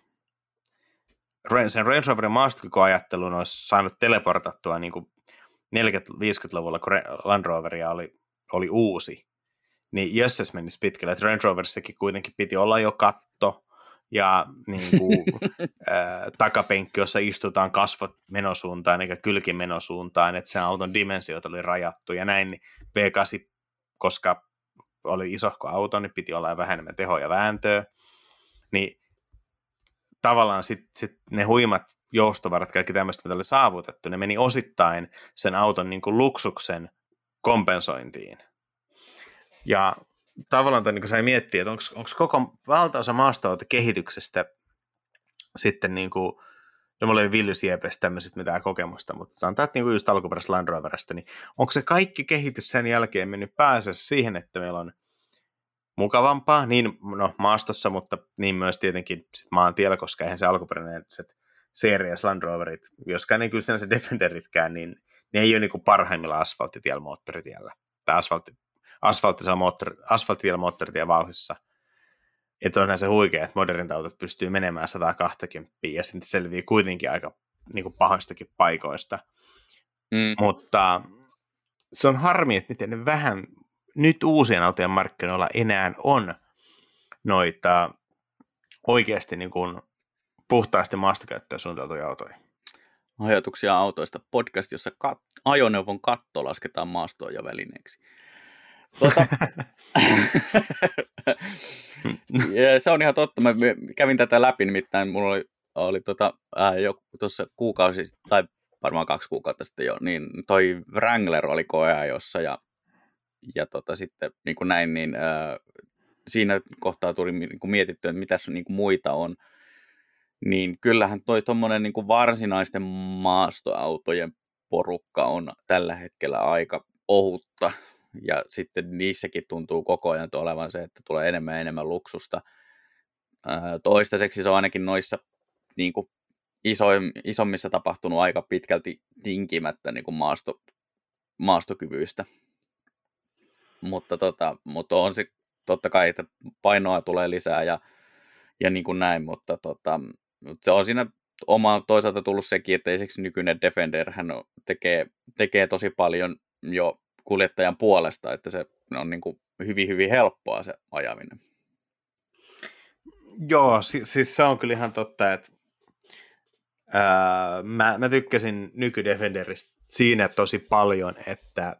sen Range Roverin maastokykyajattelun olisi saanut teleportattua niin kuin 40-50-luvulla, kun Land Roveria oli, oli uusi, niin jos se menisi pitkälle, että Range Roverissakin kuitenkin piti olla jo katto, ja niin kuin, ää, takapenkki, jossa istutaan kasvot menosuuntaan eikä kylki menosuuntaan, että sen auton dimensiot oli rajattu ja näin, niin V8, koska oli isohko auto, niin piti olla vähän enemmän tehoa ja vääntöä, niin tavallaan sitten sit ne huimat joustovarat, kaikki tämmöistä, mitä oli saavutettu, ne meni osittain sen auton niin kuin luksuksen kompensointiin. Ja tavallaan niin sai miettiä, että onko koko valtaosa kehityksestä sitten niin kuin, no mulla ei Villys Jepes tämmöiset mitään kokemusta, mutta sanotaan, että niin kuin just alkuperäisestä Land Roverista, niin onko se kaikki kehitys sen jälkeen mennyt pääasiassa siihen, että meillä on mukavampaa, niin no, maastossa, mutta niin myös tietenkin sit maantiellä, koska eihän se alkuperäinen se Series Land Roverit, joskaan niin kyllä se Defenderitkään, niin ne ei ole niin kuin parhaimmilla asfalttitiellä moottoritiellä. Tai asfaltti, asfalttisella moottori, asfalttitiellä moottoritie vauhissa. Että onhan se huikea, että modernit autot pystyy menemään 120 ja sitten selvii kuitenkin aika niin kuin pahoistakin paikoista. Mm. Mutta se on harmi, että miten vähän nyt uusien autojen markkinoilla enää on noita oikeasti niin kuin puhtaasti maastokäyttöön suunniteltuja autoja. Ajatuksia autoista podcast, jossa kat- ajoneuvon katto lasketaan maastoon ja välineeksi. Tuota, se on ihan totta. Mä kävin tätä läpi, nimittäin mulla oli, oli tota, ää, jo tuossa kuukausi, tai varmaan kaksi kuukautta sitten jo, niin toi Wrangler oli koeajossa ja, ja tota, sitten niin kuin näin, niin ää, siinä kohtaa tuli niin kuin mietittyä, että mitä niin kuin muita on. Niin kyllähän toi tuommoinen niin kuin varsinaisten maastoautojen porukka on tällä hetkellä aika ohutta. Ja sitten niissäkin tuntuu koko ajan olevan se, että tulee enemmän ja enemmän luksusta. Toistaiseksi se on ainakin noissa niin kuin iso, isommissa tapahtunut aika pitkälti tinkimättä niin kuin maasto, maastokyvyistä. Mutta, tota, mutta on se totta kai, että painoa tulee lisää ja, ja niin kuin näin, mutta tota, se on siinä oma toisaalta tullut sekin, että esimerkiksi nykyinen Defender hän tekee, tekee tosi paljon jo kuljettajan puolesta, että se on niin kuin hyvin, hyvin helppoa se ajaminen. Joo, siis, siis se on kyllä ihan totta, että ää, mä, mä tykkäsin nykydefenderistä siinä tosi paljon, että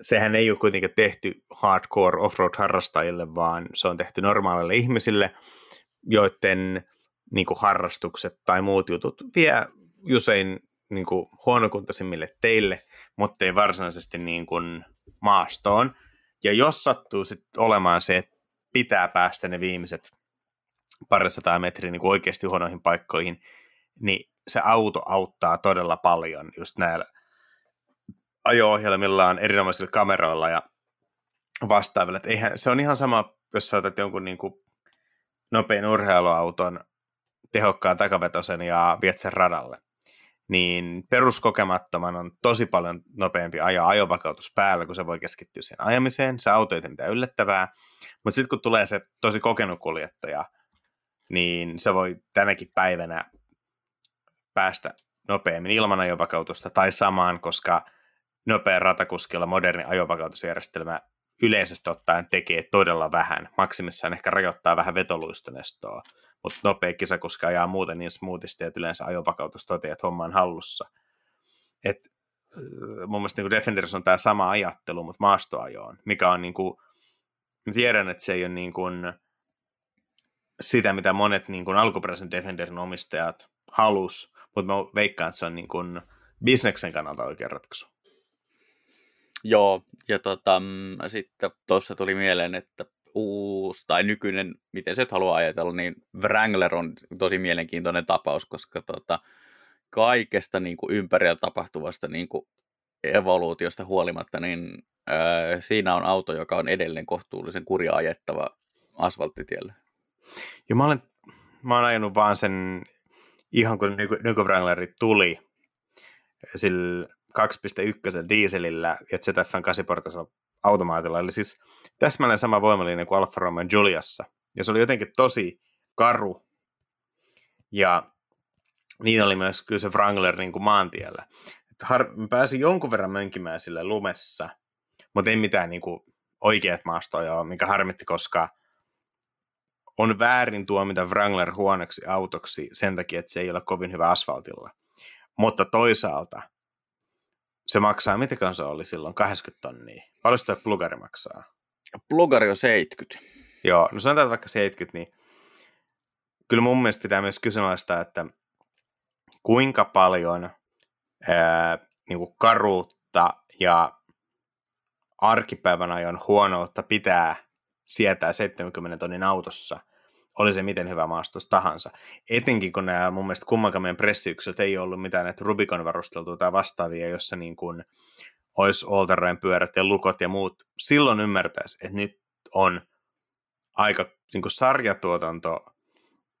sehän ei ole kuitenkaan tehty hardcore offroad-harrastajille, vaan se on tehty normaalille ihmisille, joiden niin kuin harrastukset tai muut jutut vie usein niin kuin huonokuntoisimmille teille, mutta ei varsinaisesti niin kuin maastoon. Ja jos sattuu sitten olemaan se, että pitää päästä ne viimeiset parisataa metriä niin kuin oikeasti huonoihin paikkoihin, niin se auto auttaa todella paljon just näillä ajo-ohjelmillaan, erinomaisilla kameroilla ja vastaavilla. Et eihän, se on ihan sama, jos sä otat jonkun niin kuin nopean urheiluauton, tehokkaan takavetosen ja viet sen radalle. Niin peruskokemattoman on tosi paljon nopeampi ajaa ajovakautus päällä, kun se voi keskittyä siihen ajamiseen. Se auto ei tee mitään yllättävää. Mutta sitten kun tulee se tosi kokenut kuljettaja, niin se voi tänäkin päivänä päästä nopeammin ilman ajovakautusta tai samaan, koska nopea ratakuskilla moderni ajovakautusjärjestelmä yleisesti ottaen tekee todella vähän. Maksimissaan ehkä rajoittaa vähän vetoluistonestoa, mutta nopea kisakuski ajaa muuten niin smoothisti, että yleensä ajovakautus toteaa, että homma on hallussa. Et, mun mielestä niin Defenders on tämä sama ajattelu, mutta maastoajoon, mikä on niin kuin, tiedän, että se ei ole niin kuin sitä, mitä monet niin kuin alkuperäisen Defenderin omistajat halus, mutta mä veikkaan, että se on niin kuin bisneksen kannalta oikea ratkaisu. Joo, ja tota, mm, sitten tuossa tuli mieleen, että uusi tai nykyinen, miten se haluaa ajatella, niin Wrangler on tosi mielenkiintoinen tapaus, koska tota, kaikesta niin kuin ympärillä tapahtuvasta niin kuin evoluutiosta huolimatta, niin ää, siinä on auto, joka on edelleen kohtuullisen kurja ajettava asfalttitiellä. Ja mä olen, mä olen ajanut vaan sen ihan kun nyky, nyky tuli, sillä 2.1 dieselillä ja ZFn 8 automaatilla. Eli siis täsmälleen sama voimallinen kuin Alfa Romeo Juliassa. Ja se oli jotenkin tosi karu. Ja niin oli myös kyllä se Wrangler niin kuin maantiellä. Että har- pääsin jonkun verran mönkimään sille lumessa, mutta ei mitään niin kuin oikeat maastoja mikä harmitti, koska on väärin tuomita Wrangler huoneksi autoksi sen takia, että se ei ole kovin hyvä asfaltilla. Mutta toisaalta se maksaa, mitä se oli silloin, 80 tonnia. Paljon sitä plugari maksaa? Plugari on 70. Joo, no sanotaan vaikka 70, niin kyllä mun mielestä pitää myös kyseenalaistaa, että kuinka paljon ää, niin kuin karuutta ja arkipäivän ajon huonoutta pitää sietää 70 tonnin autossa – oli se miten hyvä maastos tahansa. Etenkin kun nämä mun mielestä kummankaan meidän pressiykset ei ollut mitään näitä Rubicon varusteltuja tai vastaavia, jossa niin kuin olisi all pyörät ja lukot ja muut. Silloin ymmärtäisi, että nyt on aika niin kuin sarjatuotanto,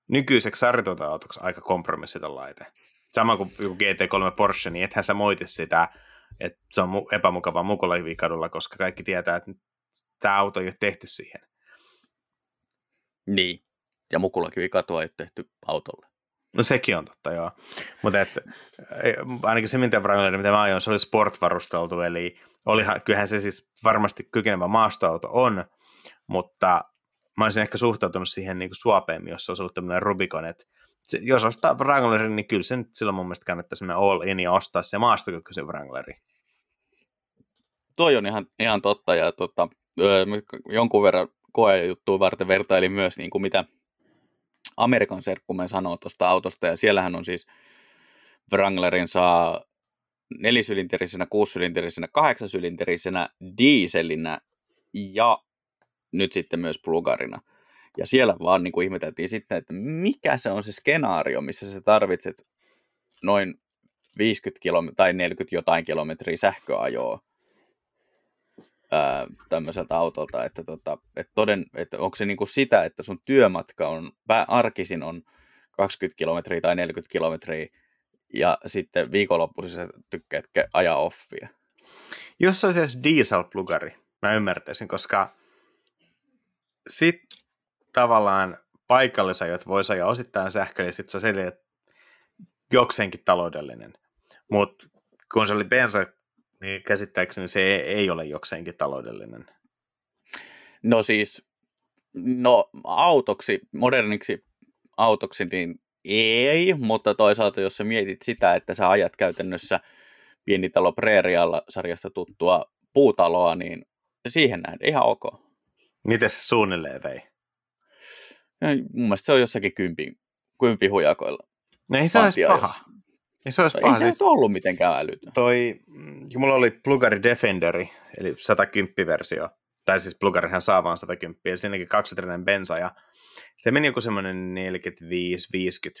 nykyiseksi sarjatuotantoautoksi aika kompromissiton laite. Sama kuin GT3 Porsche, niin ethän sä moiti sitä, että se on epämukava Mukulaivi-kadulla, koska kaikki tietää, että tämä auto ei ole tehty siihen. Niin, ja Mukulakivi-katua ei tehty autolle. No sekin on totta, joo. Mutta et, ainakin se, mitä, mitä mä ajoin, se oli sportvarusteltu, eli olihan, kyllähän se siis varmasti kykenevä maastoauto on, mutta mä olisin ehkä suhtautunut siihen niin kuin suopeemmin, jos se olisi ollut tämmöinen Rubicon, että se, jos ostaa Wranglerin, niin kyllä sen silloin mun mielestä kannattaisi mennä all in ja ostaa se maastokykyisen Wrangleri. Toi on ihan, ihan totta, ja tota, jonkun verran koejuttua varten vertailin myös, niin kuin mitä Amerikan serkkumen sanoo tuosta autosta, ja siellähän on siis Wranglerin saa nelisylinterisenä, kuusylinterisenä, kahdeksasylinterisenä, dieselinä ja nyt sitten myös plugarina. Ja siellä vaan niin kuin ihmeteltiin sitten, että mikä se on se skenaario, missä sä tarvitset noin 50 km tai 40 jotain kilometriä sähköajoa ää, tämmöiseltä autolta, että, tota, että, toden, että onko se niin kuin sitä, että sun työmatka on, arkisin on 20 kilometriä tai 40 kilometriä, ja sitten viikonloppuisin sä tykkäät ajaa offia. Jos se olisi diesel-plugari, mä ymmärtäisin, koska sit tavallaan paikallisajot voisi ajaa osittain sähköllä, ja sitten se on jokseenkin taloudellinen. Mutta kun se oli bensa, niin käsittääkseni se ei ole jokseenkin taloudellinen. No siis, no autoksi, moderniksi autoksi, niin ei, mutta toisaalta jos sä mietit sitä, että sä ajat käytännössä pienitalo Preerialla sarjasta tuttua puutaloa, niin siihen nähden ihan ok. Miten se suunnilleen vei? No, mun mielestä se on jossakin kympi, kympi hujakoilla. No ei se olisi paha. Ei se olisi paha. Ei se siis... ollut mitenkään älytön. Toi, mm, mulla oli Plugari Defenderi, eli 110-versio. Tai siis Plugarihan saa vaan 110, eli siinäkin kaksitrinen bensa ja se meni joku semmoinen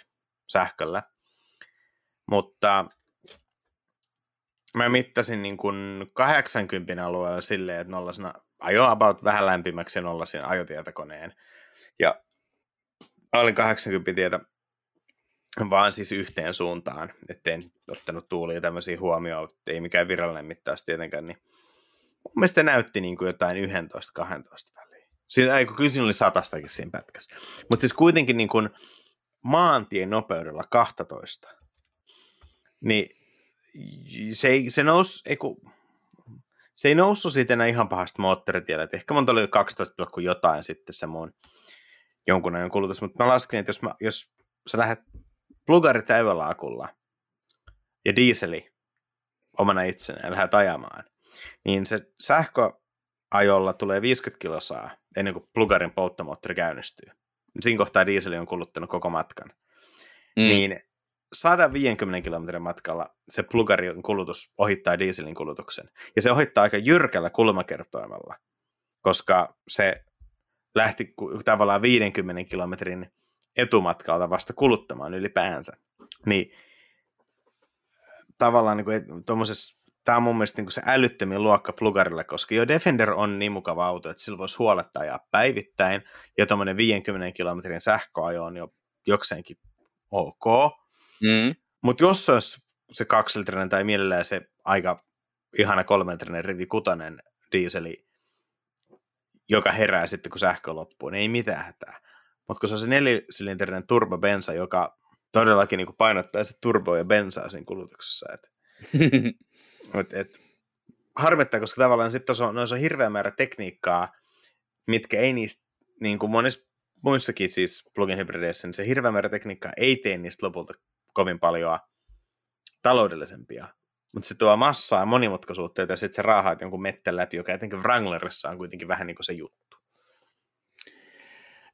45-50 sähköllä. Mutta mä mittasin niin kuin 80 alueella silleen, että nollasena ajoin about vähän lämpimäksi ja nollasin ajotietokoneen. Ja olin 80 tietä vaan siis yhteen suuntaan, ettein ottanut tuulia tämmöisiä huomioon, ei mikään virallinen mittaus tietenkään, niin mun mielestä näytti niin kuin jotain 11-12 väliä. Siinä, ei, kyllä siinä oli satastakin siinä pätkässä. Mutta siis kuitenkin niin kuin maantien nopeudella 12, niin se ei, se nous, ei kun, se ei noussut siitä enää ihan pahasta moottoritiellä. ehkä mun oli 12, jotain sitten se mun jonkunajan kulutus, mutta mä laskin, että jos, mä, jos sä lähdet plugari täydellä akulla ja diiseli omana itsenä ja lähdet ajamaan, niin se sähkö ajolla tulee 50 kilosaa ennen kuin plugarin polttomoottori käynnistyy. Siinä kohtaa dieseli on kuluttanut koko matkan. Mm. Niin 150 kilometrin matkalla se plugarin kulutus ohittaa dieselin kulutuksen. Ja se ohittaa aika jyrkällä kulmakertoimella, koska se lähti tavallaan 50 kilometrin etumatkalta vasta kuluttamaan ylipäänsä. Niin tavallaan niin tuommoisessa tämä on mun mielestä niin se älyttömin luokka plugarille, koska jo Defender on niin mukava auto, että sillä voisi huoletta ajaa päivittäin, ja tuommoinen 50 kilometrin sähköajo on jo jokseenkin ok. Mm. Mutta jos se olisi se kaksilitrinen tai mielellään se aika ihana kolmelitrinen rivi kutanen diiseli, joka herää sitten, kun sähkö loppuu, niin ei mitään hätää. Mutta kun se on se nelisylinterinen turbobensa, joka todellakin niin painottaa se turbo ja bensaa siinä kulutuksessa. Et Et, et, harmittaa, koska tavallaan sitten on, noissa on hirveä määrä tekniikkaa, mitkä ei niistä, niin kuin monissa muissakin siis plugin hybrideissä, niin se hirveä määrä tekniikkaa ei tee niistä lopulta kovin paljon taloudellisempia. Mutta se tuo massaa ja monimutkaisuutta, ja sitten se raahaat jonkun metten läpi, joka etenkin Wranglerissa on kuitenkin vähän niin kuin se juttu.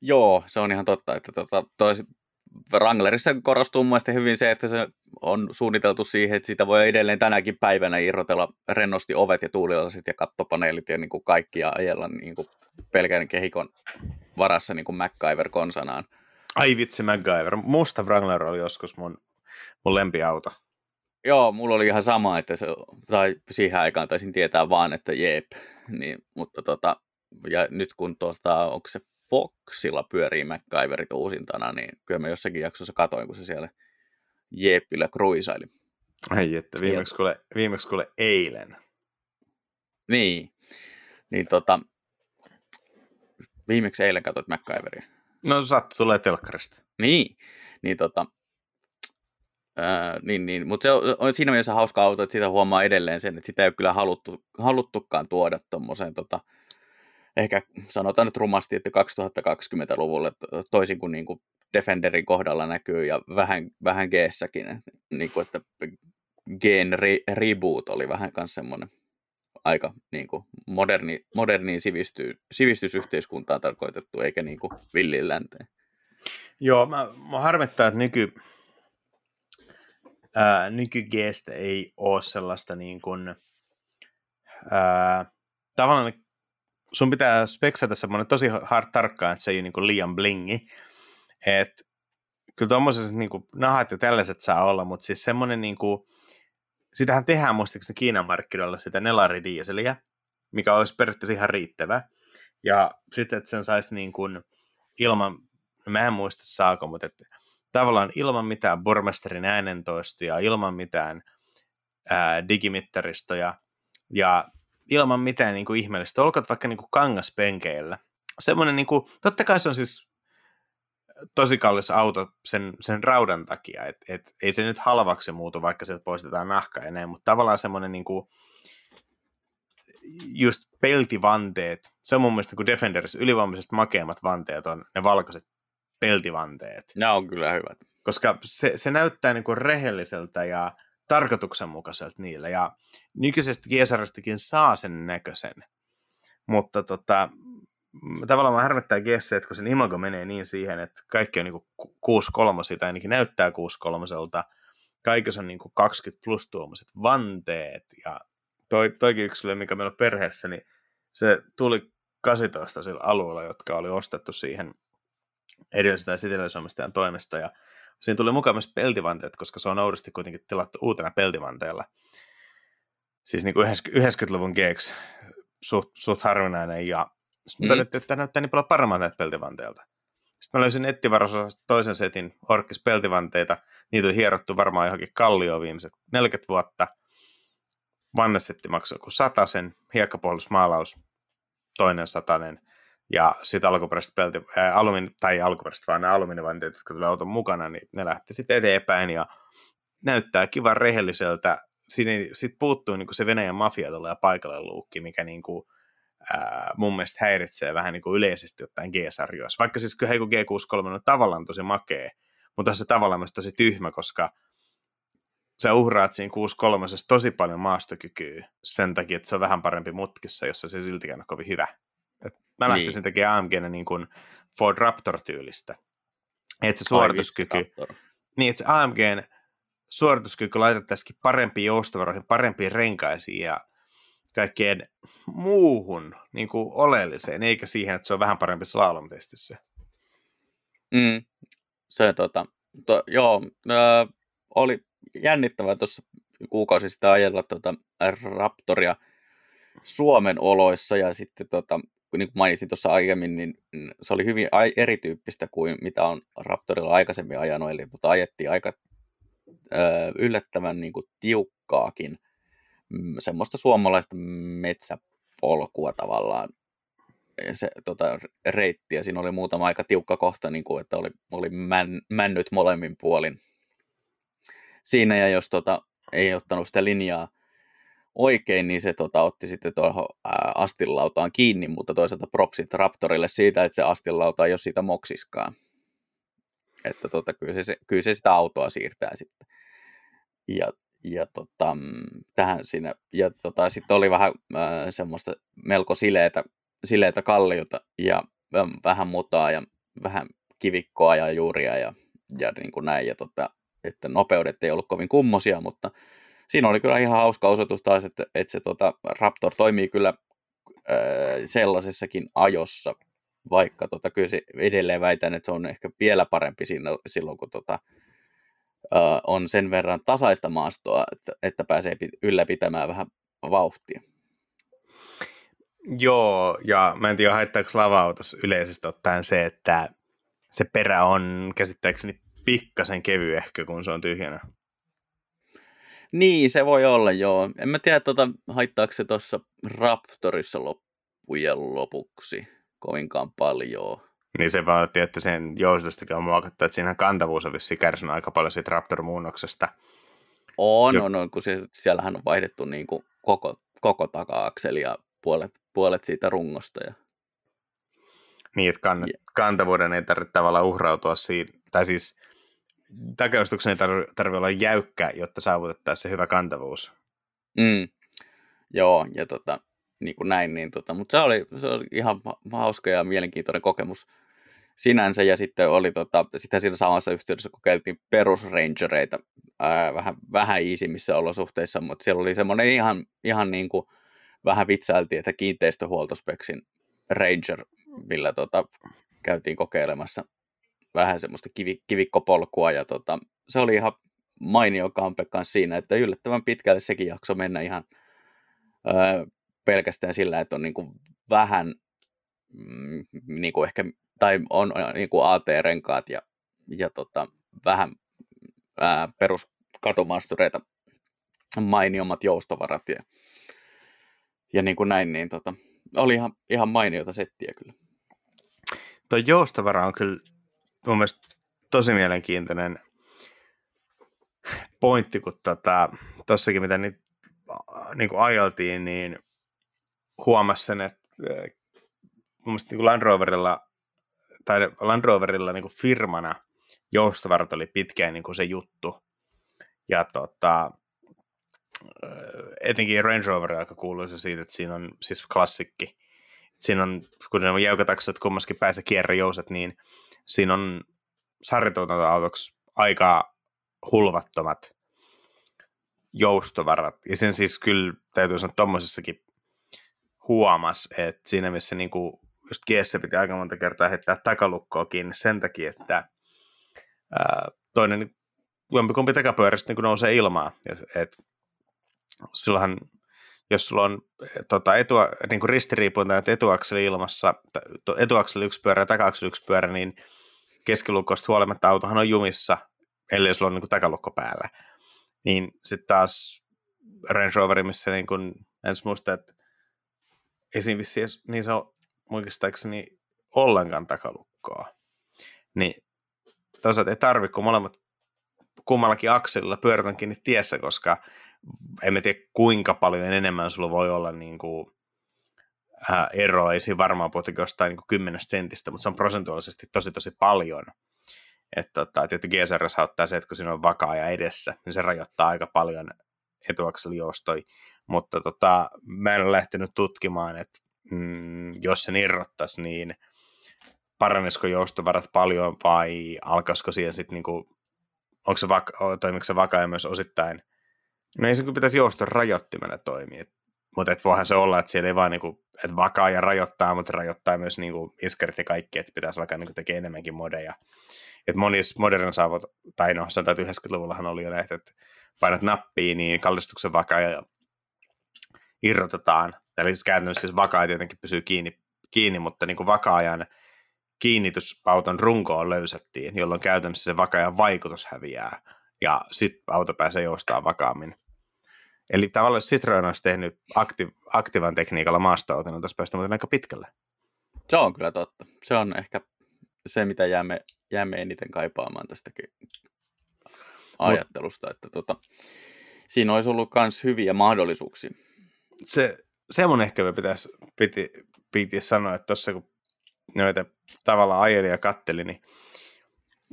Joo, se on ihan totta, että tota, toi Wranglerissa korostuu mun hyvin se, että se on suunniteltu siihen, että siitä voi edelleen tänäkin päivänä irrotella rennosti ovet ja tuulilasit ja kattopaneelit ja niin kuin kaikki ja ajella niin kuin pelkän kehikon varassa niin kuin MacGyver konsanaan. Ai vitsi MacGyver. Musta Wrangler oli joskus mun, mun lempiauto. Joo, mulla oli ihan sama, että se, tai siihen aikaan taisin tietää vaan, että jeep. Niin, mutta tota, ja nyt kun tuota, onko se Foxilla pyörii MacGyverit uusintana, niin kyllä mä jossakin jaksossa katoin, kun se siellä Jeepillä kruisaili. Ai että, viimeksi kuule, viimeksi kuule eilen. Niin, niin tota, viimeksi eilen katsoit MacGyveria. No sattu tulee telkkarista. Niin, niin tota, Ää, niin, niin. mutta se on, on, siinä mielessä hauska auto, että sitä huomaa edelleen sen, että sitä ei ole kyllä haluttu, haluttukaan tuoda tuommoiseen tota, ehkä sanotaan nyt rumasti, että 2020-luvulle toisin kuin, niin kuin Defenderin kohdalla näkyy ja vähän, vähän G-säkin, niin kuin, että Gen re- Reboot oli vähän myös semmoinen aika niin kuin moderni, moderniin sivisty, sivistysyhteiskuntaan tarkoitettu, eikä niin kuin villin länteen. Joo, mä, mä harmittaa, että nyky, ää, nykygeestä ei ole sellaista niin kuin, ää, tavallaan sun pitää speksata semmoinen tosi hard tarkkaan, että se ei ole niin kuin liian blingi. Et, kyllä tuommoiset niin nahat ja tällaiset saa olla, mutta siis semmoinen niin kuin, sitähän tehdään muistaakseni Kiinan markkinoilla sitä nelaridieseliä, mikä olisi periaatteessa ihan riittävä. Ja sitten, että sen saisi niin kuin ilman, no mä en muista saako, mutta että tavallaan ilman mitään bormesterin äänentoistoja, ilman mitään ää, digimittaristoja ja ilman mitään niin kuin ihmeellistä. Olkoot vaikka niin kuin kangaspenkeillä. Semmoinen, niin kuin, totta kai se on siis tosi kallis auto sen, sen raudan takia, että et, ei se nyt halvaksi muutu, vaikka sieltä poistetaan nahka ja näin, mutta tavallaan semmoinen niin kuin, just peltivanteet, se on mun mielestä kuin Defenders ylivoimaisesti makeimmat vanteet on ne valkoiset peltivanteet. Nämä on kyllä hyvät. Koska se, se näyttää niin kuin rehelliseltä ja tarkoituksenmukaiselta niillä, ja nykyisestä Gesaristakin saa sen näköisen, mutta tota, tavallaan mä harmittaa GS, että kun sen imago menee niin siihen, että kaikki on niin 6 kolmosia, tai ainakin näyttää 6 kolmoselta, kaikissa on niin 20 plus tuommoiset vanteet, ja toi, toikin yksilö, mikä meillä on perheessä, niin se tuli 18 sillä alueella, jotka oli ostettu siihen edellisestä ja toimesta, ja Siinä tuli mukaan myös peltivanteet, koska se on oudosti kuitenkin tilattu uutena peltivanteella. Siis niin kuin 90-luvun GX, suht, suht harvinainen, ja sitten mm. todettiin, että näyttää niin paljon paremmin näitä peltivanteelta. Sitten mä löysin nettivarosasta toisen setin orkkis peltivanteita. Niitä on hierottu varmaan johonkin kallioon viimeiset 40 vuotta. Vannesetti maksoi joku satasen, hiekkapuolusmaalaus toinen satanen. Ja sitten alkuperäiset pelti, ää, alumin, tai alkuperäiset vaan nämä alumiinivanteet, jotka tulee auton mukana, niin ne lähti sitten eteenpäin ja näyttää kivan rehelliseltä. Sitten puuttuu niin se Venäjän mafia ja paikalle luukki, mikä niin kuin, ää, mun mielestä häiritsee vähän niin kuin yleisesti ottaen G-sarjoissa. Vaikka siis kyllä G63 on tavallaan tosi makea, mutta se tavallaan myös tosi tyhmä, koska sä uhraat siinä 63 tosi paljon maastokykyä sen takia, että se on vähän parempi mutkissa, jossa se siltikään on kovin hyvä. Mä niin. lähtisin tekemään AMGnä niin kuin Ford Raptor-tyylistä. Että se suorituskyky, niin että se AMGn suorituskyky laitettaisiin parempiin joustovaroihin, parempiin renkaisiin ja kaikkeen muuhun niin kuin oleelliseen, eikä siihen, että se on vähän parempi slalom-testissä. Mm, se tota, to, joo, ö, oli jännittävää tuossa kuukausi sitten ajella tuota Raptoria Suomen oloissa ja sitten tota, niin kuin mainitsin tuossa aiemmin, niin se oli hyvin erityyppistä kuin mitä on Raptorilla aikaisemmin ajanut, eli tota, ajettiin aika ö, yllättävän niin kuin tiukkaakin mm, semmoista suomalaista metsäpolkua tavallaan. Se tota, reitti, ja siinä oli muutama aika tiukka kohta, niin kuin, että oli, oli män, männyt molemmin puolin siinä, ja jos tota, ei ottanut sitä linjaa oikein, niin se tota, otti sitten tuohon astinlautaan kiinni, mutta toisaalta propsit Raptorille siitä, että se astinlauta ei ole siitä moksiskaan. Että tota, kyllä, se, kyllä se sitä autoa siirtää sitten. Ja, ja tota, mm, tähän siinä, ja tota, sitten oli vähän äh, semmoista melko sileitä, sileitä kalliota ja äh, vähän mutaa ja vähän kivikkoa ja juuria ja, ja niin kuin näin. Ja tota, että nopeudet ei ollut kovin kummosia, mutta siinä oli kyllä ihan hauska osoitus taas, että, että se tota, Raptor toimii kyllä äh, sellaisessakin ajossa, vaikka tota, kyllä se edelleen väitän, että se on ehkä vielä parempi siinä, silloin, kun tota, äh, on sen verran tasaista maastoa, että, että pääsee ylläpitämään vähän vauhtia. Joo, ja mä en tiedä haittaako lava-autossa yleisesti ottaen se, että se perä on käsittääkseni pikkasen kevyehkö, kun se on tyhjänä. Niin, se voi olla, joo. En mä tiedä, tota, haittaako se tuossa Raptorissa loppujen lopuksi kovinkaan paljon. Niin se vaan että sen joustostakin on muokattu, että siinä kantavuus on vissiin kärsinyt aika paljon siitä Raptor-muunnoksesta. On, jo. on, on, kun se, siellähän on vaihdettu niin kuin koko, koko taka-akseli ja puolet, puolet siitä rungosta. Ja... Niin, että kann, yeah. kantavuuden ei tarvitse tavallaan uhrautua siitä, tai siis takaustuksen ei tarvitse tarvi olla jäykkä, jotta saavutettaisiin se hyvä kantavuus. Mm. Joo, ja tota, niin kuin näin, niin tota, mutta se oli, se oli ihan hauska ja mielenkiintoinen kokemus sinänsä, ja sitten oli tota, sitä siinä samassa yhteydessä kokeiltiin perusrangereita ää, vähän, vähän iisimmissä olosuhteissa, mutta siellä oli semmoinen ihan, ihan niin kuin, vähän vitsailtiin, että kiinteistöhuoltospeksin Ranger, millä tota, käytiin kokeilemassa vähän semmoista kivi, kivikkopolkua, ja tota, se oli ihan mainio kampe siinä, että yllättävän pitkälle sekin jakso mennä ihan ää, pelkästään sillä, että on niin kuin vähän mm, niin kuin ehkä, tai on niin kuin AT-renkaat ja, ja tota, vähän ää, peruskatumastureita, mainiommat joustovarat ja, ja niin kuin näin, niin tota, oli ihan, ihan mainiota settiä kyllä. Tuo joustovara on kyllä mun mielestä tosi mielenkiintoinen pointti, kun tota, tossakin mitä nyt niin kuin ajeltiin, niin huomasi sen, että äh, mun mielestä niin Land Roverilla, tai Land Roverilla niin kuin firmana joustavarat oli pitkään niin kuin se juttu. Ja tota, äh, etenkin Range Rover aika kuuluisa siitä, että siinä on siis klassikki. Siinä on, kun ne on jäykätaksot kummaskin päässä kierrejouset, niin siinä on sarjatuotantoautoksi aika hulvattomat joustovarat. Ja sen siis kyllä täytyy sanoa tuommoisessakin huomas, että siinä missä niin kuin just Kiessä piti aika monta kertaa heittää takalukkoa kiinni sen takia, että ää, toinen jompikumpi takapyörästä niin nousee ilmaa. Et, silloinhan, jos sulla on tota, etu, niin kuin ristiriipunta, että etuakseli ilmassa, etuakseli yksi pyörä ja takaakseli yksi pyörä, niin keskilukosta huolimatta autohan on jumissa, ellei sulla on niin takalukko päällä. Niin sitten taas Range Rover, missä niin kuin, en muista, että vissiin niin se on muistaakseni ollenkaan takalukkoa. Niin toisaalta ei tarvitse, kun molemmat kummallakin akselilla pyörät kiinni tiessä, koska emme tiedä kuinka paljon enemmän sulla voi olla niin kuin, ää, eroa. Ei siinä varmaan puhuta jostain niin kymmenestä sentistä, mutta se on prosentuaalisesti tosi tosi paljon. Että tota, tietysti GSRS ottaa se, että kun siinä on vakaa ja edessä, niin se rajoittaa aika paljon etuakselijoustoi. Mutta tota, mä en ole lähtenyt tutkimaan, että mm, jos sen irrottaisi, niin paranisiko joustovarat paljon vai alkaisiko siihen sitten niinku, onko se vaka, se vakaa myös osittain? No ei se kyllä pitäisi jouston rajoittimena toimia, mutta et voihan se olla, että siellä ei vaan niinku, että vakaa ja rajoittaa, mutta rajoittaa myös niinku iskerit ja kaikki, että pitäisi alkaa niinku tekemään enemmänkin modeja. Et monissa modernin saavut, tai no sanotaan, että 90-luvullahan oli jo näitä, että painat nappia, niin kallistuksen vakaa ja irrotetaan. Eli siis käytännössä siis vakaa tietenkin pysyy kiinni, kiinni mutta niin kuin vakaajan kiinnitysauton runkoon löysättiin, jolloin käytännössä se vakaajan vaikutus häviää ja sitten auto pääsee joustaa vakaammin. Eli tavallaan Citroen olisi tehnyt aktiv- aktivan tekniikalla maastoauton, on tässä päästä muuten aika pitkälle. Se on kyllä totta. Se on ehkä se, mitä jäämme, jäämme eniten kaipaamaan tästäkin ajattelusta, että tota, siinä olisi ollut myös hyviä mahdollisuuksia. Se, se mun ehkä me pitäisi, piti, piti sanoa, että tuossa kun noita tavallaan ajeli ja katteli, niin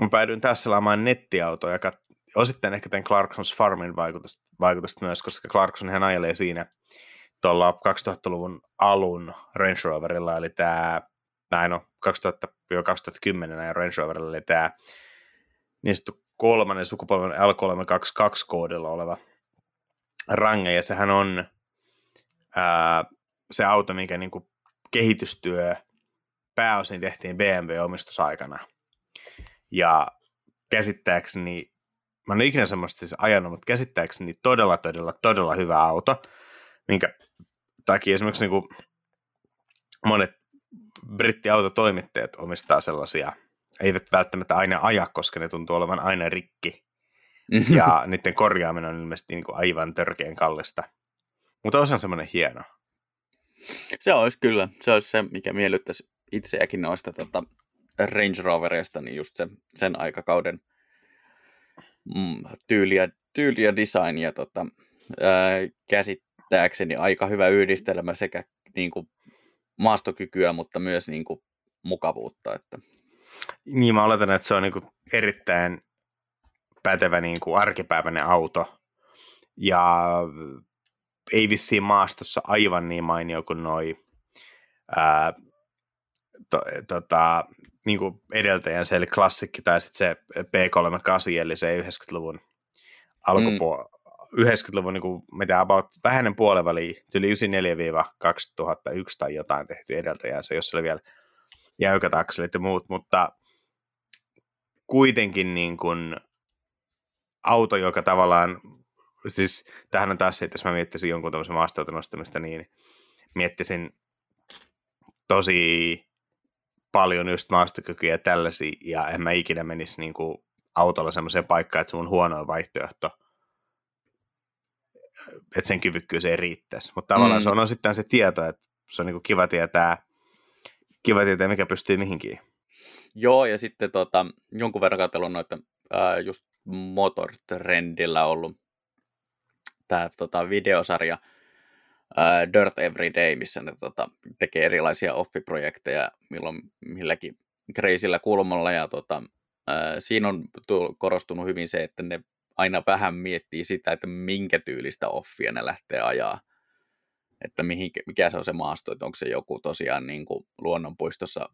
mä päädyin tässä laamaan nettiautoja ja kat, osittain ehkä tämän Clarkson's Farmin vaikutusta, vaikutusta myös, koska Clarkson hän ajelee siinä tuolla 2000-luvun alun Range Roverilla, eli tämä, näin no, 2000-2010 näin Range Roverilla, eli tämä niin sanottu kolmannen sukupolven L322-koodilla oleva range, ja sehän on ää, se auto, minkä niin kuin kehitystyö pääosin tehtiin BMW-omistusaikana. Ja käsittääkseni, mä en ikinä semmoista siis ajanut, mutta käsittääkseni todella, todella, todella hyvä auto, minkä takia esimerkiksi niin kuin monet brittiautotoimittajat omistaa sellaisia – eivät välttämättä aina aja, koska ne tuntuu olevan aina rikki. ja niiden korjaaminen on ilmeisesti niin kuin aivan törkeän kallista. Mutta on semmoinen hieno. Se olisi kyllä. Se olisi se, mikä miellyttäisi itseäkin noista tota, Range Roverista, niin just sen, sen aikakauden mm, tyyliä, tyyliä designia tota, ää, käsittääkseni aika hyvä yhdistelmä sekä niin kuin, maastokykyä, mutta myös niin kuin, mukavuutta. Että. Niin, mä oletan, että se on niin kuin erittäin pätevä niin kuin arkipäiväinen auto. Ja ei vissiin maastossa aivan niin mainio kuin noi ää, to, tota, niin kuin edeltäjänsä, eli klassikki, tai sitten se P38, eli se 90-luvun alkupuolella. Mm. 90-luvun niin kuin, mitä about vähäinen puoliväli, yli 94-2001 tai jotain tehty edeltäjänsä, jos oli vielä jäykät akselit ja muut, mutta kuitenkin niin kuin auto, joka tavallaan, siis tähän on taas se, että jos mä miettisin jonkun tämmöisen maastouton nostamista, niin miettisin tosi paljon just maastokykyjä ja tällaisia, ja en mä ikinä menisi niin kuin autolla semmoiseen paikkaan, että se mun huono vaihtoehto, että sen kyvykkyys ei riittäisi. Mutta tavallaan mm. se on osittain se tieto, että se on niin kuin kiva tietää, kiva tietää, mikä pystyy mihinkin. Joo, ja sitten tota, jonkun verran katselun noita ää, just Motortrendillä ollut tämä tota, videosarja ää, Dirt Every Day, missä ne tota, tekee erilaisia offiprojekteja milloin milläkin kreisillä kulmalla, ja tota, ää, siinä on korostunut hyvin se, että ne aina vähän miettii sitä, että minkä tyylistä offia ne lähtee ajaa. Että mihin, mikä se on se maasto, että onko se joku tosiaan niin kuin luonnonpuistossa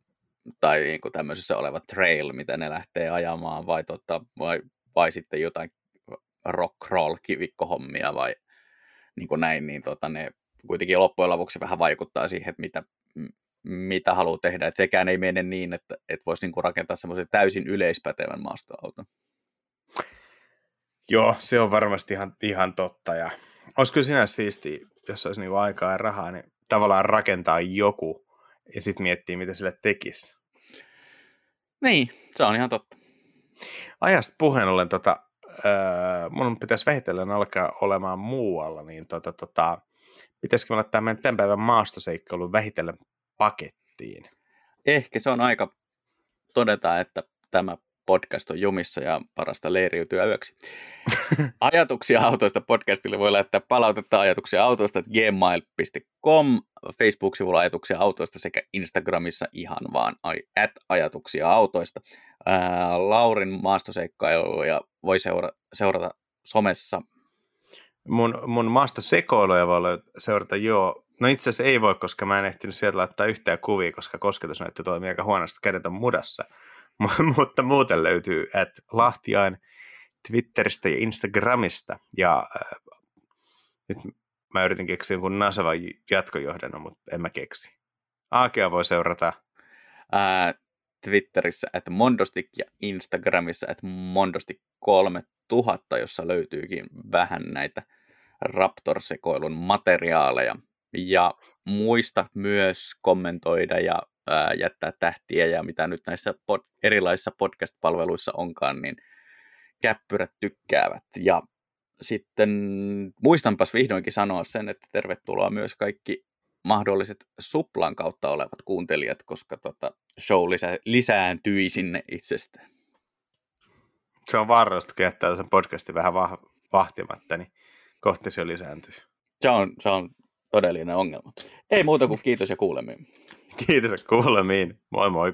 tai niin kuin tämmöisessä oleva trail, mitä ne lähtee ajamaan, vai, tota, vai, vai sitten jotain rock crawl kivikkohommia vai niin kuin näin, niin tota, ne kuitenkin loppujen lopuksi vähän vaikuttaa siihen, että mitä, mitä haluaa tehdä. että sekään ei mene niin, että, että voisi niin kuin rakentaa semmoisen täysin yleispätevän maastoauton. Joo, se on varmasti ihan, ihan totta. Ja olisi kyllä sinänsä siistiä, jos olisi niinku aikaa ja rahaa, niin tavallaan rakentaa joku ja sitten miettiä, mitä sille tekisi. Niin, se on ihan totta. Ajasta puheen ollen, tota, äh, mun pitäisi vähitellen alkaa olemaan muualla, niin tota, tota, pitäisikö me laittaa meidän tämän päivän maastoseikkailun vähitellen pakettiin? Ehkä se on aika todeta, että tämä podcast on jumissa ja parasta leiriytyä yöksi. Ajatuksia autoista podcastille voi laittaa palautetta ajatuksia autoista gmail.com, Facebook-sivulla ajatuksia autoista sekä Instagramissa ihan vaan at ajatuksia autoista. Ää, Laurin maastoseikkailuja voi seura- seurata somessa. Mun, mun maastosekoiluja voi seurata joo. No itse asiassa ei voi, koska mä en ehtinyt sieltä laittaa yhtään kuvia, koska kosketusnäyttö toimii aika huonosti, kädet on mudassa. mutta muuten löytyy at Lahtiain Twitteristä ja Instagramista. Ja äh, nyt mä yritin keksiä jonkun nasavan jatkojohdannon, mutta en mä keksi. Aakea voi seurata. Ää, Twitterissä että Mondostik ja Instagramissa että Mondostik 3000, jossa löytyykin vähän näitä Raptor-sekoilun materiaaleja. Ja muista myös kommentoida ja ää, jättää tähtiä ja mitä nyt näissä pod, erilaisissa podcast-palveluissa onkaan, niin käppyrät tykkäävät. Ja sitten muistanpas vihdoinkin sanoa sen, että tervetuloa myös kaikki mahdolliset suplan kautta olevat kuuntelijat, koska tota, show lisä, lisääntyy sinne itsestään. Se on kun jättää sen podcastin vähän vahtimatta, niin kohti se lisääntyy. Se on, se on todellinen ongelma. Ei muuta kuin kiitos ja kuulemiin. Kiitos kuulemiin. Moi moi.